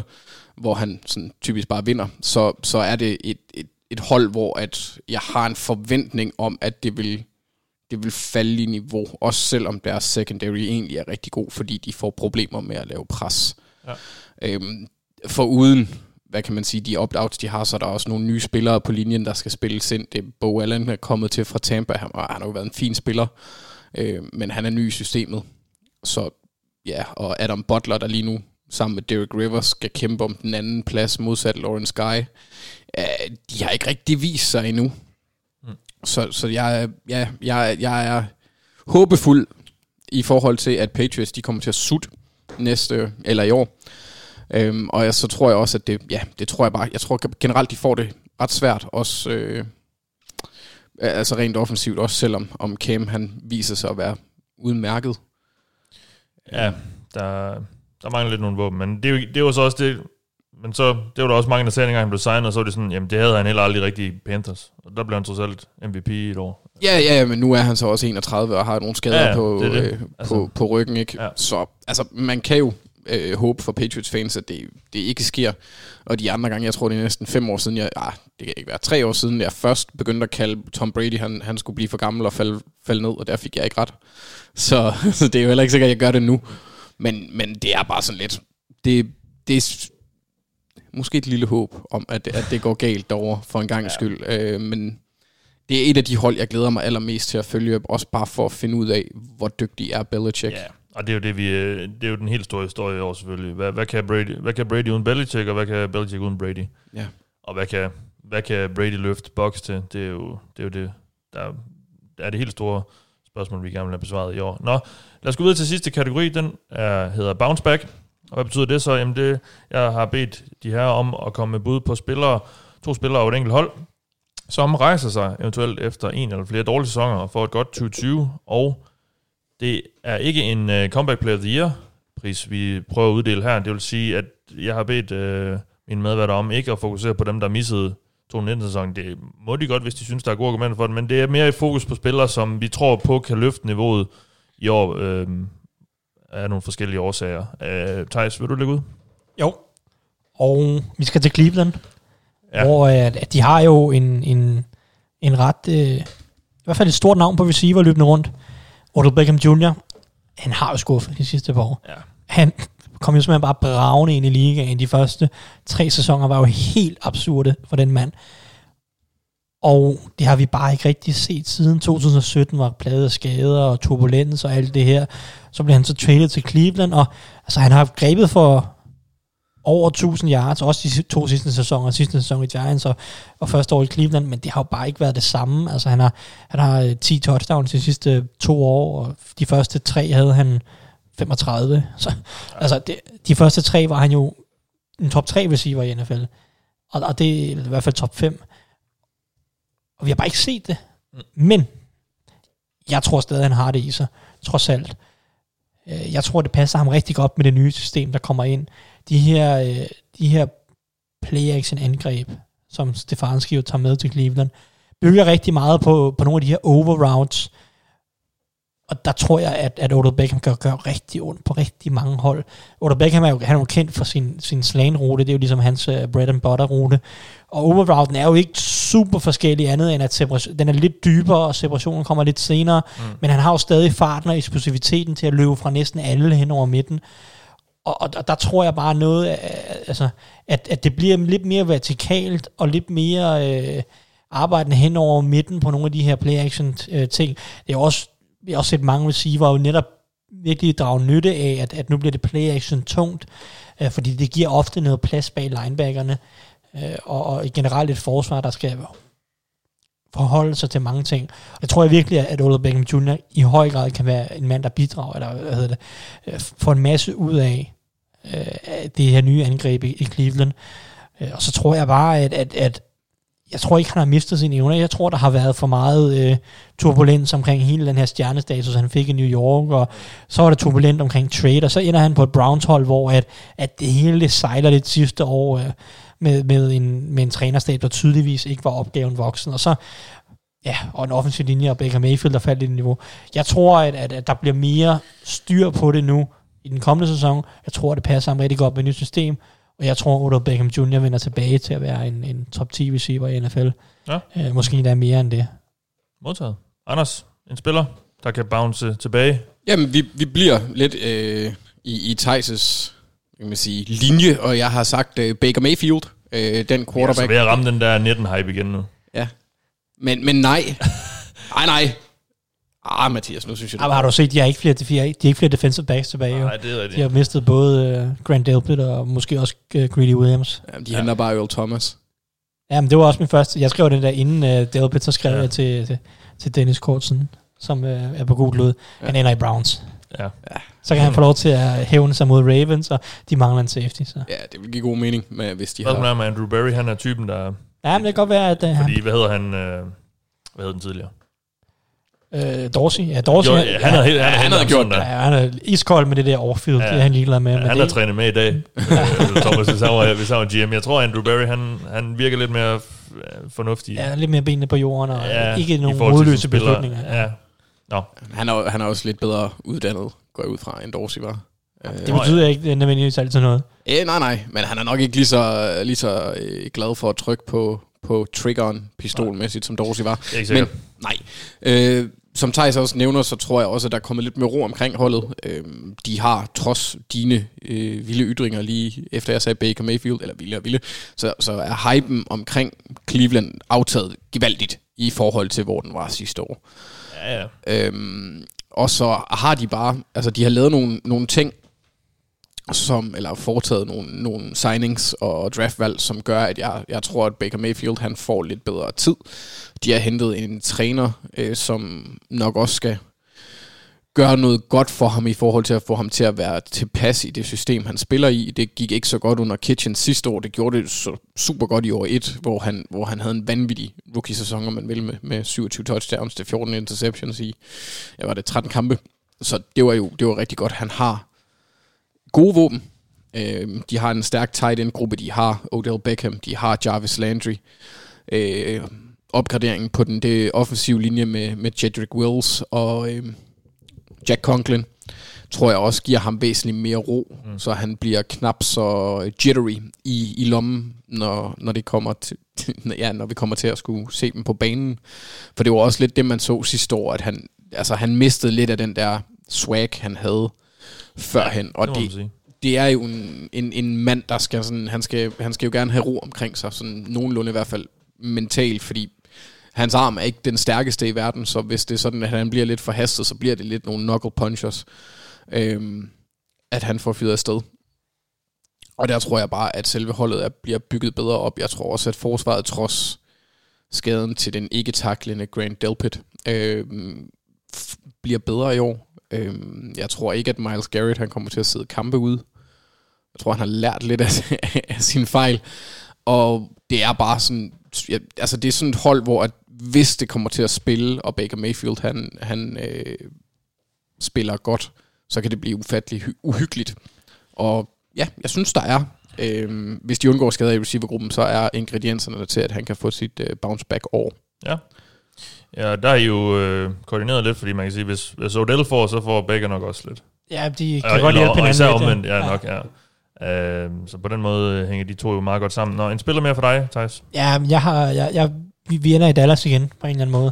hvor han sådan typisk bare vinder, så, så er det et, et, et hold, hvor at jeg har en forventning om, at det vil, det vil falde i niveau, også selvom deres secondary egentlig er rigtig god, fordi de får problemer med at lave pres. Ja. Øhm, for uden, hvad kan man sige, de opt-outs, de har, så er der også nogle nye spillere på linjen, der skal spilles ind. Det er Bo Allen er kommet til fra Tampa, han, han har jo været en fin spiller, øh, men han er ny i systemet. Så ja, og Adam Butler, der lige nu sammen med Derek Rivers skal kæmpe om den anden plads modsat Lawrence Guy, øh, de har ikke rigtig vist sig endnu. Mm. Så, så jeg, ja, jeg, jeg er håbefuld i forhold til, at Patriots de kommer til at sutte næste, eller i år. Øhm, og jeg, så tror jeg også, at det, ja, det tror jeg bare, jeg tror generelt, de får det ret svært, også øh, altså rent offensivt, også selvom om Cam han viser sig at være udmærket. Ja, der, der mangler lidt nogle våben, men det, er jo, det var så også det, men så, det var der også mange, der sagde, dengang han blev signet, og så var det sådan, jamen det havde han heller aldrig rigtig i Panthers. Og der blev han trods alt MVP i et år. Ja, ja, ja, men nu er han så også 31 og har nogle skader Ja, ja, på, det det. Øh, Altså- på, på ryggen, ikke? Ja. Så altså, man kan jo øh, håbe for Patriots fans, at det, det ikke sker. Og de andre gange, jeg tror det er næsten fem år siden, jeg, ah, det kan ikke være tre år siden, jeg først begyndte at kalde Tom Brady, han, han skulle blive for gammel og falde, falde ned, og der fik jeg ikke ret. Så, så det er jo heller ikke sikkert, at jeg gør det nu. Men, men det er bare sådan lidt, det, det er måske et lille håb om, at, at det går galt derovre for en gang ja. skyld. Øh, men det er et af de hold, jeg glæder mig allermest til at følge, også bare for at finde ud af, hvor dygtig er Belichick. Ja, og det er jo det, vi, øh, det er jo den helt store historie i år selvfølgelig. Hvad, hvad, kan Brady, hvad kan Brady uden Belichick, og hvad kan Belichick uden Brady? Ja. Og hvad kan, hvad kan Brady løfte Bucks til? Det er jo det, er jo det der, der er det helt store spørgsmål, vi gerne vil have besvaret i år. Nå, lad os gå videre til sidste kategori. Den er, hedder Bounce Back. Og hvad betyder det så? Jamen det, jeg har bedt de her om at komme med bud på spillere, to spillere over et enkelt hold, som rejser sig eventuelt efter en eller flere dårlige sæsoner og får et godt 2020. Og det er ikke en uh, Comeback Player of the Year pris, vi prøver at uddele her. Det vil sige, at jeg har bedt uh, mine medværter om ikke at fokusere på dem, der missede 2019-sæsonen. Det må de godt, hvis de synes, der er gode argumenter for det, men det er mere i fokus på spillere, som vi tror på kan løfte niveauet i år øh, af nogle forskellige årsager. Øh, Thijs, vil du lægge ud? Jo. Og vi skal til Cleveland, Ja. hvor at, at de har jo en, en, en ret, øh, i hvert fald et stort navn på receiver løbende rundt. Odell Beckham Jr., han har jo skuffet de sidste par år. Ja. Han kom jo simpelthen bare bravende ind i ligaen. De første tre sæsoner var jo helt absurde for den mand. Og det har vi bare ikke rigtig set siden 2017, var pladet af skader og turbulens og alt det her. Så blev han så traded til Cleveland, og altså, han har grebet for over 1000 yards, også de to sidste sæsoner, sidste sæson i Giants og, og første år i Cleveland, men det har jo bare ikke været det samme. Altså han har, han har øh, 10 touchdowns de sidste to år, og de første tre havde han 35. Så, altså det, de første tre var han jo en top 3 receiver i NFL. Og, og det er i hvert fald top 5. Og vi har bare ikke set det. Men jeg tror stadig, han har det i sig, trods alt. Øh, Jeg tror, det passer ham rigtig godt med det nye system, der kommer ind. De her, øh, de her play-action-angreb, som Stefanski jo tager med til Cleveland, bygger rigtig meget på, på nogle af de her overroutes. Og der tror jeg, at, at Odell Beckham kan gøre rigtig ondt på rigtig mange hold. Odell Beckham er jo, han er jo kendt for sin, sin slant-rute, det er jo ligesom hans uh, bread and butter-rute. Og overrouten er jo ikke super forskellig andet, end at den er lidt dybere, og separationen kommer lidt senere. Mm. Men han har jo stadig farten og eksplosiviteten til at løbe fra næsten alle hen over midten. Og, og, og der tror jeg bare noget, altså, at, at det bliver lidt mere vertikalt, og lidt mere øh, arbejdende hen over midten på nogle af de her play-action-ting. Øh, det er også, vi har også set mange receiver jo netop virkelig drage nytte af, at, at nu bliver det play-action tungt, øh, fordi det giver ofte noget plads bag linebackerne, øh, og, og generelt et forsvar, der skal forholde sig til mange ting. Og jeg tror jeg virkelig, at Odell Beckham Jr. i høj grad kan være en mand, der bidrager, eller hvad hedder det, øh, får en masse ud af øh, det her nye angreb i, i Cleveland. Øh, og så tror jeg bare, at, at, at jeg tror ikke, han har mistet sine evner. Jeg tror, der har været for meget øh, turbulens omkring hele den her stjernestatus, han fik i New York, og så var der turbulent omkring trade, og så ender han på et Browns hold, hvor at, at det hele det sejler lidt sidste år øh, med, med, en, med en trænerstab, der tydeligvis ikke var opgaven voksen, og så ja, og en offensiv linje, og Baker Mayfield, der faldt i niveau. Jeg tror, at, at, at der bliver mere styr på det nu i den kommende sæson. Jeg tror, det passer ham rigtig godt med et nyt system, og jeg tror, Odell Beckham Jr. vender tilbage til at være en, en top 10 receiver i NFL. Ja. Øh, måske endda mere end det. Modtaget. Anders, en spiller, der kan bounce tilbage. Jamen, vi, vi bliver lidt øh, i, i Thijs' kan man sige, linje, og jeg har sagt øh, Baker Mayfield, øh, den Jeg er så quarterback. ved at ramme den der 19-hype igen nu. Ja. Men, men nej. Nej, nej. Ah, Mathias, nu synes jeg, Ah, har du set, de har ikke flere, de har ikke, de har ikke flere defensive backs tilbage. Nej, det er rigtigt. De har mistet både uh, Grant Delpit og måske også uh, Greedy Williams. Jamen, de henter bare Earl Thomas. Jamen, det var også min første. Jeg skrev den der inden uh, Delpit, så skrev Ja. ja. jeg til, til, til Dennis Kortsen, som uh, er på god lod. Ja. Han ender i Browns. Ja. Så kan han få lov til at hævne sig mod Ravens, og de mangler en safety. Så. Ja, det vil give god mening, med, hvis de Hvad har... er med Andrew Barry? Han er typen, der... Ja, men det kan godt være, at uh, Fordi, hvad hedder han? Øh, hvad hed den tidligere? Uh, Dorsey, ja, Dorsey, Jo, han, ja, han havde, helt- han, han havde gjort det. ja, han er iskold med det der overfield, Ja. ja. det er han ligeglad med. Ja, men han har trænet med i dag, øh, Thomas, hvis han, var, hvis han var GM. Jeg tror, Andrew Barry, han, han virker lidt mere øh, fornuftig. Ja, lidt mere benene på jorden, og ja, ikke nogen modløse beslutninger. Ja. Nå, Han er, han er også lidt bedre uddannet, går jeg ud fra, end Dorsey var. Øh, Det betyder ikke er nødvendigvis altid noget. Eh, nej, nej, men han er nok ikke lige så, lige så øh, glad for at trykke på, på triggeren pistolmæssigt, som Dorsey var. det er ikke Men nej. Øh, som Thijs også nævner, så tror jeg også, at der er kommet lidt mere ro omkring holdet. Øh, de har, trods dine øh, vilde ytringer lige efter jeg sagde Baker Mayfield, eller vilde og vilde, så, så er hypen omkring Cleveland aftaget gevaldigt i forhold til, hvor den var sidste år. Ja, ja. Øhm, og så har de bare, altså de har lavet nogle, nogle ting, som, eller foretaget nogle, nogle signings og draftvalg, som gør, at jeg, jeg tror, at Baker Mayfield han får lidt bedre tid. De har hentet en træner, øh, som nok også skal gøre noget godt for ham i forhold til at få ham til at være tilpas i det system, han spiller i. Det gik ikke så godt under Kitchen sidste år. Det gjorde det så super godt i år 1, hvor han, hvor han havde en vanvittig rookie-sæson, om man vil, med, med 27 touchdowns til 14 interceptions i, ja, var det 13 kampe. Så det var jo det var rigtig godt. Han har gode våben. Øh, de har en stærk tight end gruppe. De har Odell Beckham. De har Jarvis Landry. Øh, opgraderingen på den det offensive linje med, med Jedrick Wills og øh, Jack Conklin tror jeg også giver ham væsentligt mere ro, mm. så han bliver knap så jittery i, i lommen, når, når, det kommer til, ja, når vi kommer til at skulle se dem på banen. For det var også lidt det, man så sidste år, at han, altså, han mistede lidt af den der swag, han havde førhen. Og det det, det er jo en, en, en mand, der skal sådan, han skal, han skal jo gerne have ro omkring sig, sådan nogenlunde i hvert fald mentalt, fordi hans arm er ikke den stærkeste i verden, så hvis det er sådan, at han bliver lidt forhastet, så bliver det lidt nogle knuckle punchers, øhm, at han får fyret afsted. Og der tror jeg bare, at selve holdet er, bliver bygget bedre op. Jeg tror også, at forsvaret trods skaden til den ikke-taklende Grant Delpit øh, bliver bedre i år. Øhm, jeg tror ikke, at Miles Garrett han kommer til at sidde kampe ud. Jeg tror, han har lært lidt af, af sin fejl. Og det er bare sådan, ja, altså det er sådan et hold, hvor at hvis det kommer til at spille, og Baker Mayfield han, han øh, spiller godt, så kan det blive ufattelig uhyggeligt. Og ja, jeg synes, der er, øh, hvis de undgår skader i receivergruppen, så er ingredienserne der til, at han kan få sit øh, bounce back år. Ja. Ja, der er I jo øh, koordineret lidt, fordi man kan sige, hvis, hvis Odell får, så får Baker nok også lidt. Ja, de kan Og- godt hjælpe hinanden især lidt, ja. omvendt, ja, nok, ja. Øh, så på den måde øh, hænger de to jo meget godt sammen. Nå, en spiller mere for dig, Thijs. Ja, men jeg har, jeg, jeg, vi, vi ender i Dallas igen, på en eller anden måde.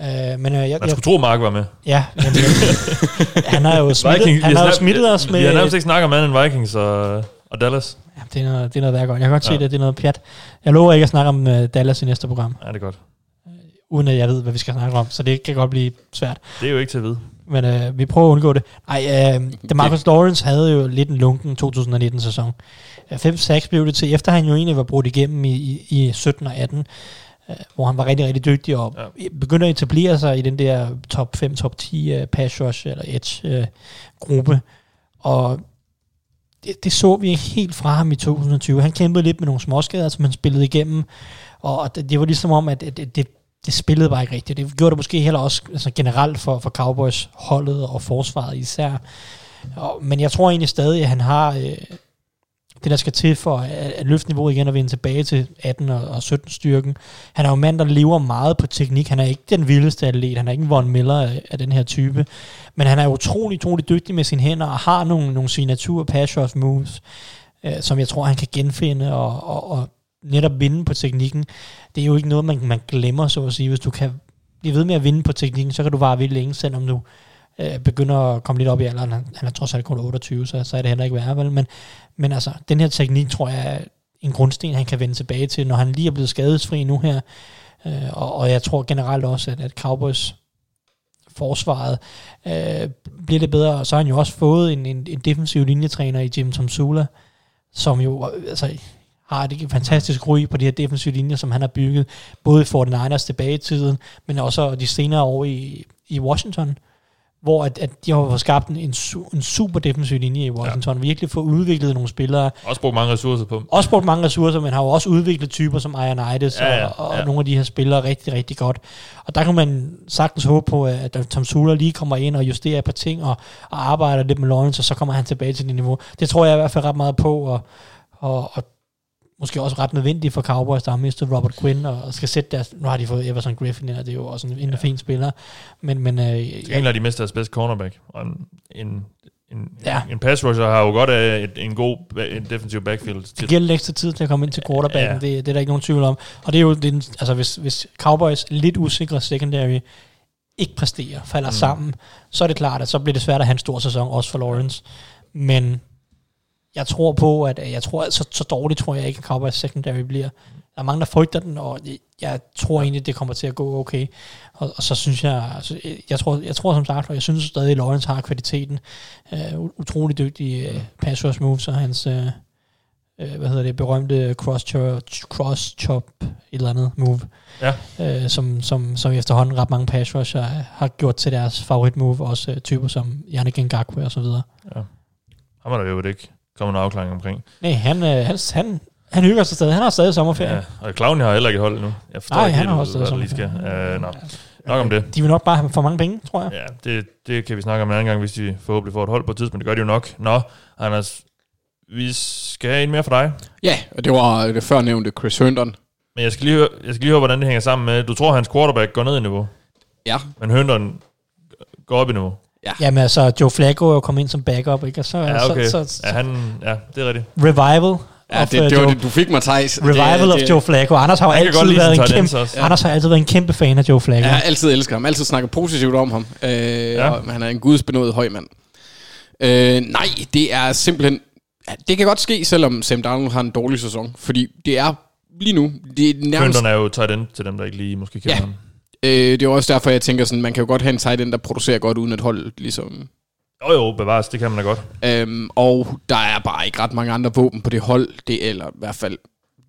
Uh, men uh, jeg, Man jeg, skulle tro, Mark var med. ja, jamen, jeg, han har jo smittet, Vikings- han har jo smittet os med... Vi har nærmest ikke snakket om andet end Vikings og, og Dallas. Ja, det, er noget, det er noget værd godt. Jeg kan godt se Ja. det, det er noget pjat. Jeg lover ikke at snakke om uh, Dallas i næste program, Ja, det er godt. Uden at jeg ved, hvad vi skal snakke om, så det kan godt blive svært. Det er jo ikke til at vide. Men øh, vi prøver at undgå det. Ej, øh, Demarcus Lawrence havde jo lidt en lunken 2019-sæson. 5-6 blev det til, efter han jo egentlig var brudt igennem i, i, i 17 og 18, øh, hvor han var rigtig, rigtig dygtig og ja. begynder at etablere sig i den der top 5, top 10 uh, pass rush eller edge uh, gruppe. Og det, det så vi ikke helt fra ham i 2020. Han kæmpede lidt med nogle småskader, som han spillede igennem, og det, det var ligesom om, at det, det, det spillede bare ikke rigtigt. Det gjorde det måske heller også altså generelt for, for Cowboys holdet og forsvaret især. Og, men jeg tror egentlig stadig, at han har øh, det, der skal til for at, at løfte niveauet igen og vende tilbage til 18 og, og 17 styrken. Han er jo en mand, der lever meget på teknik. Han er ikke den vildeste atlet. Han er ikke en Von Miller af, af den her type. Men han er utrolig, utrolig dygtig med sine hænder og har nogle, nogle signatur pass moves, øh, som jeg tror, han kan genfinde og, og, og netop vinde på teknikken. Det er jo ikke noget, man, man glemmer, så at sige. Hvis du kan blive ved med at vinde på teknikken, så kan du bare vinde længe, selvom du øh, begynder at komme lidt op i alderen. Han, han er trods alt kun 28, så, så er det heller ikke værre, vel? Men, men altså, den her teknik, tror jeg, er en grundsten, han kan vende tilbage til, når han lige er blevet skadesfri nu her. Øh, og, og jeg tror generelt også, at, at Cowboys forsvaret øh, bliver lidt bedre. Og så har han jo også fået en, en, en defensiv linjetræner i Jim Tomsula, som jo altså, har et fantastisk ry på de her defensive linjer, som han har bygget, både i 49ers tilbage i tiden, men også de senere år i, i Washington, hvor at, at de har fået skabt en, en, su, en super defensiv linje i Washington, ja. virkelig fået udviklet nogle spillere. Også brugt mange ressourcer på dem. Også brugt mange ressourcer, men har jo også udviklet typer som Ionides Ja, ja, og, og ja. nogle af de her spillere rigtig, rigtig godt. Og der kan man sagtens håbe på, at Tom Sula lige kommer ind og justerer et par ting og, og arbejder lidt med Lawrence, og så kommer han tilbage til det niveau. Det tror jeg i hvert fald ret meget på, og, og, og måske også ret nødvendigt for Cowboys, der har mistet Robert Quinn, og skal sætte deres, nu har de fået Everson Griffin, og det er jo også en, en ja. fin spiller, men, men øh, Til har de mistet deres bedste cornerback. Og en, en, en, Ja. en pass rusher har jo godt af et, en god en defensiv backfield. det Til, giver lidt ekstra tid til at komme ind til quarterbacken, Ja. ja. det, det er der ikke nogen tvivl om. Og det er jo, det er, en- altså hvis, hvis Cowboys lidt usikre secondary ikke præsterer, falder mm. sammen, så er det klart, at så bliver det svært at have en stor sæson, også for Lawrence. Men jeg tror på, at jeg tror, så, så dårligt tror jeg ikke, at Cowboys secondary bliver. Der er mange, der frygter den, og jeg tror egentlig, det kommer til at gå okay. Og, og så synes jeg, altså, jeg, tror, jeg tror som sagt, og jeg synes stadig, at Lawrence har kvaliteten. Uh, utrolig dygtig uh, pass rush moves, og hans, uh, uh, hvad hedder det, berømte cross chop, cross chop et eller andet move, ja, uh, som, som, som efterhånden ret mange pass rusher har gjort til deres favorit move, også uh, typer som Yannick Ngakwe og så videre. ja. Ham er der jo ikke kommet noget afklaring omkring. Nej, han, øh, han, han, han hygger sig stadig. Han har stadig sommerferie. Ja, og Clown har heller ikke holdt nu. Jeg forstår Nej, ikke han helt, har også stadig der lige skal. sommerferie. Uh, nå. Nok om det. De vil nok bare have for mange penge, tror jeg. Ja, det, det kan vi snakke om en anden gang, hvis de forhåbentlig får et hold på et tidspunkt. Det gør de jo nok. Nå, Anders, vi skal have en mere for dig. Ja, og det var det før nævnte Chris Herndon. Men jeg skal lige høre, jeg skal lige høre hvordan det hænger sammen med, du tror, hans quarterback går ned i niveau, Ja, men Herndon går op i niveau. Jamen altså, Joe Flacco er jo kommet ind som backup, ikke? Og så, Ja, okay. så, så, Ja, han, ja det er rigtigt. revival ja of, det, uh, det Joe, det, du fik mig, Thijs. revival det, of det, Joe Flacco. Anders har altid været en kæmpe. Anders har altid været en kæmpe fan af Joe Flacco. Jeg har altid elsket ham, altid snakket positivt om ham. Øh, ja. og han er en gudsbenået høj mand. Øh, nej, det er simpelthen... ja, Det kan godt ske, selvom Sam Darnold har en dårlig sæson. Fordi det er lige nu... Det er nærmest, Herndon er jo tight end til dem, der ikke lige måske kender Ja. ham. Øh, det er også derfor, jeg tænker sådan, man kan jo godt have en tight end, der producerer godt uden et hold, ligesom... Jo jo, bevares, det kan man da godt. Øhm, og der er bare ikke ret mange andre våben på det hold, det eller i hvert fald,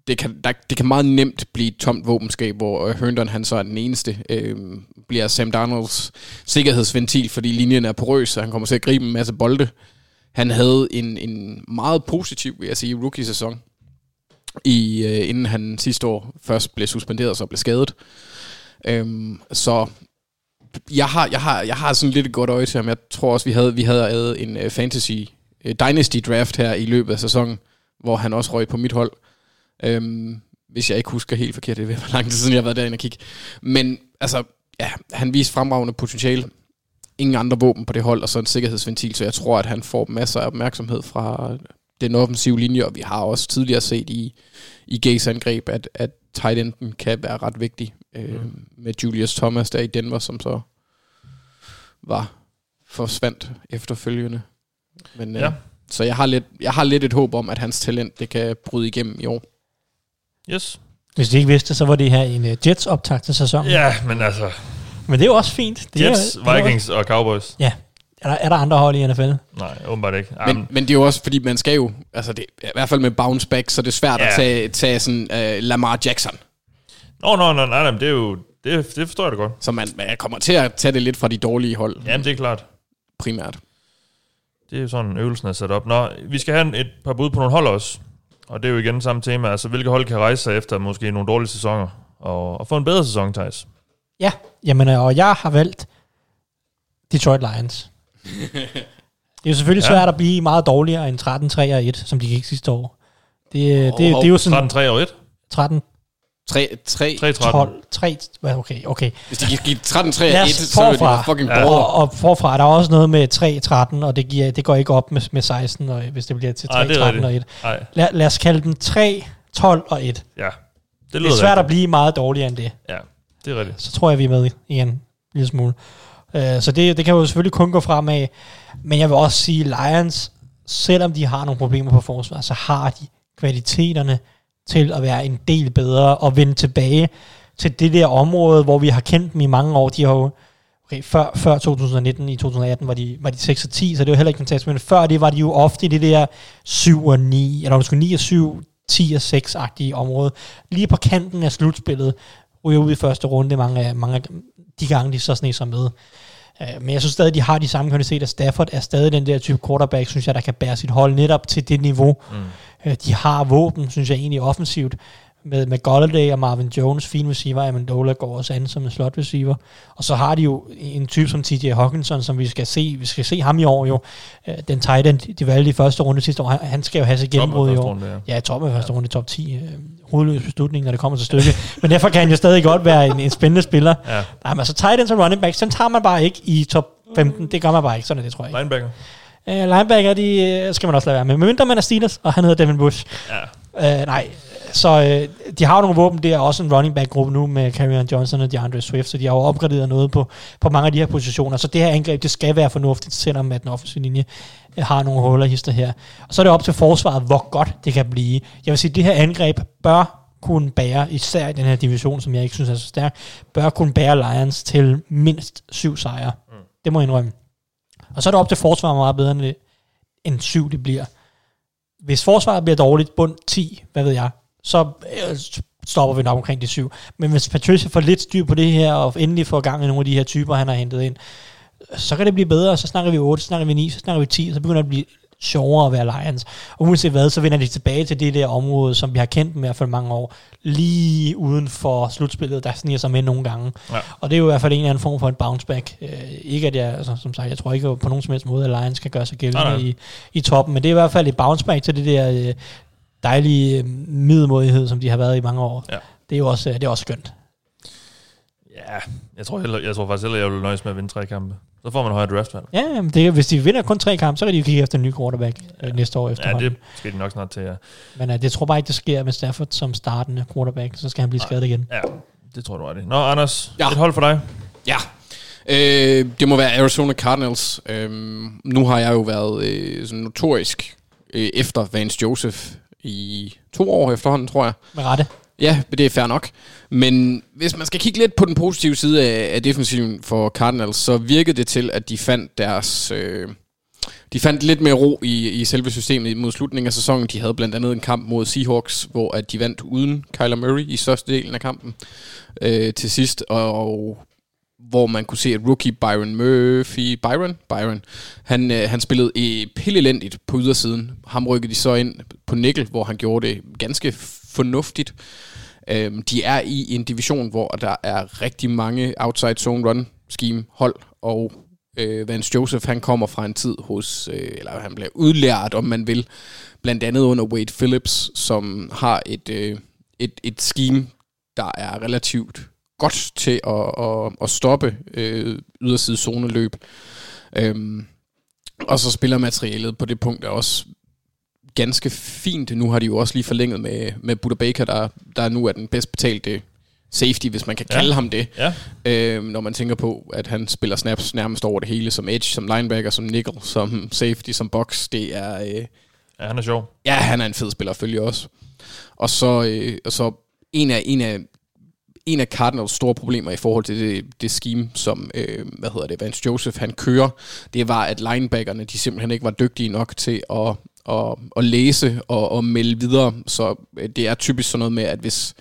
det kan, der, det kan meget nemt blive et tomt våbenskab, hvor øh, Herndon han så er den eneste, øhm, bliver Sam Darnolds sikkerhedsventil, fordi linjen er porøs, så han kommer til at gribe en masse bolde. Han havde en, en meget positiv, vil jeg sige, rookie-sæson, i, øh, inden han sidste år først blev suspenderet og så blev skadet. Øhm, så jeg har, jeg, har, jeg har sådan lidt et godt øje til ham. Jeg tror også, vi havde, vi havde en uh, fantasy uh, dynasty draft her i løbet af sæsonen, hvor han også røg på mit hold. Øhm, hvis jeg ikke husker helt forkert, det er ved, hvor lang tid siden jeg har været derinde og kigge. Men altså, ja, han viste fremragende potentiale. Ingen andre våben på det hold, og så en sikkerhedsventil, så jeg tror, at han får masser af opmærksomhed fra den offensive linje, og vi har også tidligere set i, i Gays angreb, at, at tight enden kan være ret vigtig øh, mm. med Julius Thomas der i Denver, som så var forsvandt efterfølgende. Men, øh, Ja. Så jeg har, lidt, jeg har lidt et håb om, at hans talent det kan bryde igennem i år. Yes. Hvis de ikke vidste, så var det her en uh, Jets optag til sæsonen. Ja, men altså, Men det er jo også fint. Det Jets, er, det er Vikings og Cowboys. Ja. Er der, er der andre hold i NFL? Nej, åbenbart ikke. Men, Jamen, men det er jo også, fordi man skal jo, altså det, i hvert fald med bounce back, så det er svært Ja. at tage, tage sådan uh, Lamar Jackson. Nå, nå, nej, nej, det er jo, det, det forstår jeg da godt. Så man, man kommer til at tage det lidt fra de dårlige hold, Jamen, det er klart. primært. Det er jo sådan, øvelsen er sat op. Nå, vi skal have et par bud på nogle hold også. Og det er jo igen samme tema. Altså, hvilke hold kan rejse sig efter måske nogle dårlige sæsoner? Og, og få en bedre sæson, Thijs. Ja, jamen, øh, og jeg har valgt Detroit Lions. det er jo selvfølgelig Ja. svært at blive meget dårligere end 13 3 og 1, som de gik sidste år. Det, det, Hov, det, hov. det er jo sådan 13-3 og 1. 13, 3, 3, 3-13. 12, 3, hvad, okay, okay. Hvis de kan give 13, 3 Lad og os 1, så er det forfra. jo fucking Ja. Og, og forfra er der også noget med 3, 13, og det, giver, det går ikke op med, med 16, og, hvis det bliver til Ej, 3, det er 13 og 1. rigtigt. Nej, Lad, lad os kalde den 3, 12 og 1. ja. Det Det lyder er svært at rigtigt. blive meget dårligere end det. Ja, det er rigtigt. så tror jeg, vi er med igen en lille smule. Uh, så det, det kan jo selvfølgelig kun gå fremad. Men jeg vil også sige, Lions, selvom de har nogle problemer på forsvar, så har de kvaliteterne til at være en del bedre og vende tilbage til det der område, hvor vi har kendt dem i mange år. De har jo, okay, før, før 2019, i 2018 var de, var de 6 og 10, så det var heller ikke fantastisk, men før det var de jo ofte i det der 7 og 9, eller måske 9 og 7, 10 og 6-agtige område. Lige på kanten af slutspillet, ryger ud i første runde mange af, mange af de gange, de så sne sig med. Øh, men jeg synes stadig, de har de samme kvaliteter. Stafford er stadig den der type quarterback, synes jeg, der kan bære sit hold netop til det niveau. Mm. Uh, de har våben, synes jeg egentlig offensivt, med, med Golladay og Marvin Jones, fine receiver, Amendola går også an som en slot receiver. Og så har de jo en type som TJ Hawkinson, som vi skal se, vi skal se ham i år jo. Uh, den tight end, de valgte i første runde sidste år, han, skal jo have af gennembrud i år. runde, ja. Ja, top af første runde, top 10. Øh, hovedløs beslutning, når det kommer til stykket. Men derfor kan han jo stadig godt være en, en spændende spiller. Ja. Nej, men altså tight ends og running backs, den tager man bare ikke i top 15. Det gør man bare ikke. Sådan er det, tror jeg. Linebacker. Uh, linebacker, de øh, skal man også lade være med. Men mindre man er Steelers, og han hedder Devin Bush. Ja. Uh, nej, så uh, de har nogle våben. Det er også en running back gruppe nu med Carrion Johnson og DeAndre Swift, så de har jo opgraderet noget på, på mange af de her positioner. Så det her angreb, det skal være fornuftigt, selvom at den offensive linje øh, har nogle huller hister her. Og så er det op til forsvaret, hvor godt det kan blive. Jeg vil sige, at det her angreb bør kunne bære, især i den her division, som jeg ikke synes er så stærk, bør kunne bære Lions til mindst syv sejre. Mm. Det må jeg indrømme. Og så er det op til forsvaret meget bedre end, det, end det bliver. Hvis forsvaret bliver dårligt, bund 10, hvad ved jeg, så øh, stopper vi nok omkring de 7. Men hvis Patricia får lidt styr på det her, og endelig får gang i nogle af de her typer, han har hentet ind, så kan det blive bedre, så snakker vi 8, så snakker vi 9, så snakker vi 10, og så begynder det at blive sjovere at være Lions. Og uanset hvad, så vender de tilbage til det der område, som vi har kendt dem i hvert fald mange år, lige uden for slutspillet, der sniger sig med nogle gange. Ja. Og det er jo i hvert fald en eller anden form for et bounce back. Øh, ikke at jeg, altså, som sagt, jeg tror ikke på nogen som helst måde, at Lions kan gøre sig gældende Nej, nej. i, i toppen, men det er i hvert fald et bounce back til det der øh, dejlige øh, middelmodighed, som de har været i mange år. Ja. Det er jo også, øh, det er også skønt. Ja, jeg tror, heller, jeg tror faktisk heller, jeg vil nøjes med at vinde tre kampe. Så får man højere draftvalg. Ja, jamen det, hvis de vinder kun tre kampe, så kan de jo kigge efter en ny quarterback ja. næste år Ja, efterhånden. det skal de nok snart til, ja. Men uh, det tror bare ikke, det sker med Stafford som startende quarterback, så skal han blive Nej. skadet igen. Ja, det tror du er det. Nå, Anders, Ja. ja. et hold for dig. Ja. Øh, det må være Arizona Cardinals. Øh, nu har jeg jo været øh, sådan notorisk øh, efter Vance Joseph i to år efterhånden, tror jeg. Med rette. Ja, det er fair nok. Men hvis man skal kigge lidt på den positive side af, af defensiven for Cardinals, så virkede det til, at de fandt deres, øh, de fandt lidt mere ro i, i selve systemet mod slutningen af sæsonen. De havde blandt andet en kamp mod Seahawks, hvor at de vandt uden Kyler Murray i største delen af kampen øh, til sidst, og hvor man kunne se, at rookie Byron Murphy, Byron, Byron, han, øh, han spillede i pillelendigt på ydersiden. Ham rykkede de så ind på nickel, hvor han gjorde det ganske fornuftigt. Øhm, de er i en division, hvor der er rigtig mange outside zone run scheme hold, og øh, Vance Joseph, han kommer fra en tid hos, øh, eller han bliver udlært, om man vil, blandt andet under Wade Phillips, som har et, øh, et, et scheme, der er relativt godt til at, at, at stoppe øh, yderside zoneløb. Øhm, og så spiller materialet på det punkt er også ganske fint. Nu har de jo også lige forlænget med, med Buda Baker, der, der nu er den bedst betalte safety, hvis man kan kalde ja. ham det. Ja. Øhm, når man tænker på, at han spiller snaps nærmest over det hele, som edge, som linebacker, som nickel, som safety, som box. Det er... Øh, ja, han er sjov. Ja, han er en fed spiller, følger også. Og så, øh, og så en af, en af en af Cardinals store problemer i forhold til det, det scheme, som, øh, hvad hedder det, Vance Joseph han kører, det var, at linebackerne, de simpelthen ikke var dygtige nok til at, at, at læse og, og melde videre. Så øh, det er typisk sådan noget med, at hvis,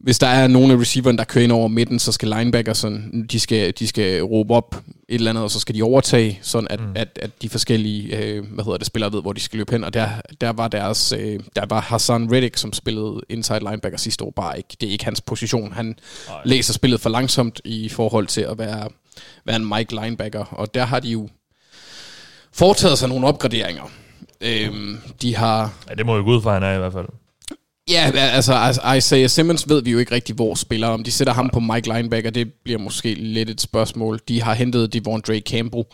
hvis der er nogle af receiveren, der kører ind over midten, så skal linebacker sådan, de skal, de skal råbe op et eller andet, og så skal de overtage, sådan at, mm. at, at de forskellige øh, hvad hedder det, spillere ved, hvor de skal løbe hen. Og der, der var deres, øh, der var Hassan Reddick, som spillede inside linebacker sidste år, bare ikke. Det er ikke hans position. Han Ej. læser spillet for langsomt i forhold til at være, være en Mike linebacker. Og der har de jo foretaget sig nogle opgraderinger. Øhm, de har... Ja, det må jo gå ud fra, han er i hvert fald. Ja, altså, altså Isaiah Simmons ved vi jo ikke rigtig, hvor spiller. Om de sætter ham på Mike Linebacker, det bliver måske lidt et spørgsmål. De har hentet Devondre Campbell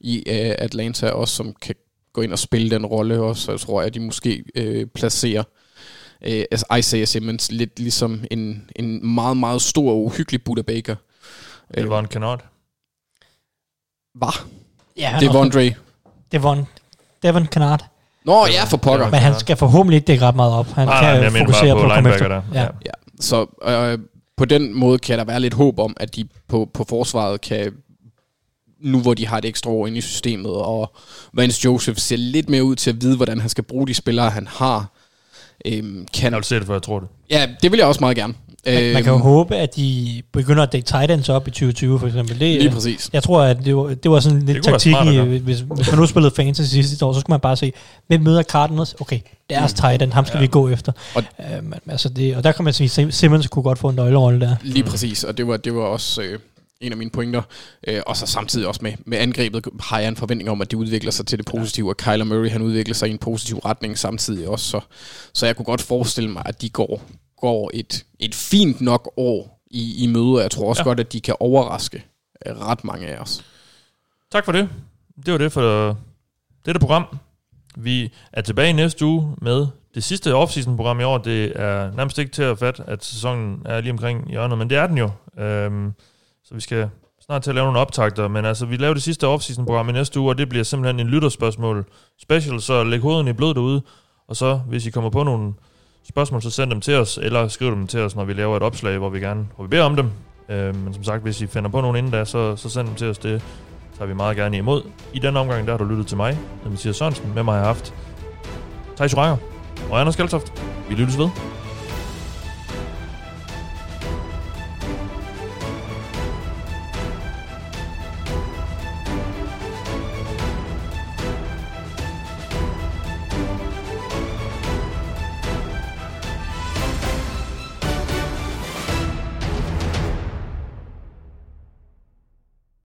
i uh, Atlanta også, som kan gå ind og spille den rolle også. Så jeg tror, at de måske uh, placerer uh, Isaiah Simmons lidt ligesom en, en meget, meget stor og uhyggelig Buda Baker. Det var en kanot. Hvad? Ja, Devondre. Devon, Devon Kennard. Nå ja, for pokker. Men han skal forhåbentlig ikke dække ret meget op. Han Nej, kan nej, fokusere på, på at komme efter. linebacker der. Ja. Ja. Ja, så øh, på den måde kan der være lidt håb om, at de på, på forsvaret kan, nu hvor de har et ekstra år inde i systemet, og Vance Joseph ser lidt mere ud til at vide, hvordan han skal bruge de spillere, han har. Øhm, kan, Jeg vil se det, for jeg tror det. ja, det vil jeg også meget gerne. Man, man kan jo håbe, at de begynder at dække tight ends op i 2020, for eksempel. Det, Lige præcis. Jeg tror, at det var, det var sådan lidt taktik, smart i, hvis, hvis man nu spillede fantasy sidste år, så skulle man bare se, hvem møder Cardinals? Okay, deres mm. tight end, ham skal ja. vi gå efter. Og- øh, men, altså det, og der kan man sige, Sim- Simmons kunne godt få en nøglerolle der. Lige præcis, og det var, det var også øh, en af mine pointer. Øh, og så samtidig også med, med angrebet har jeg en forventning om, at det udvikler sig til det positive, og Kyler Murray han udvikler sig i en positiv retning samtidig også. Så, så jeg kunne godt forestille mig, at de går, går et, et fint nok år i, i møde, og jeg tror også ja. Godt, at de kan overraske øh, ret mange af os. Tak for det. Det var det for dette program. Vi er tilbage næste uge med det sidste off-season-program i år. Det er nærmest ikke til at fatte, at sæsonen er lige omkring hjørnet, men det er den jo. Øhm, så vi skal snart til at lave nogle optagter, men altså, vi laver det sidste off-season-program i næste uge, og det bliver simpelthen en lytterspørgsmål special, så læg hovedet i blod derude, og så, hvis I kommer på nogle spørgsmål, så send dem til os, eller skriv dem til os, når vi laver et opslag, hvor vi gerne hvor vi beder om dem. Øh, men som sagt, hvis I finder på nogen inden da, så, så send dem til os. Det tager vi meget gerne imod. I den omgang, der har du lyttet til mig, Mathias Sørensen. Med mig har jeg haft Thijs Ranger og Anders Kaltoft. Vi lyttes ved.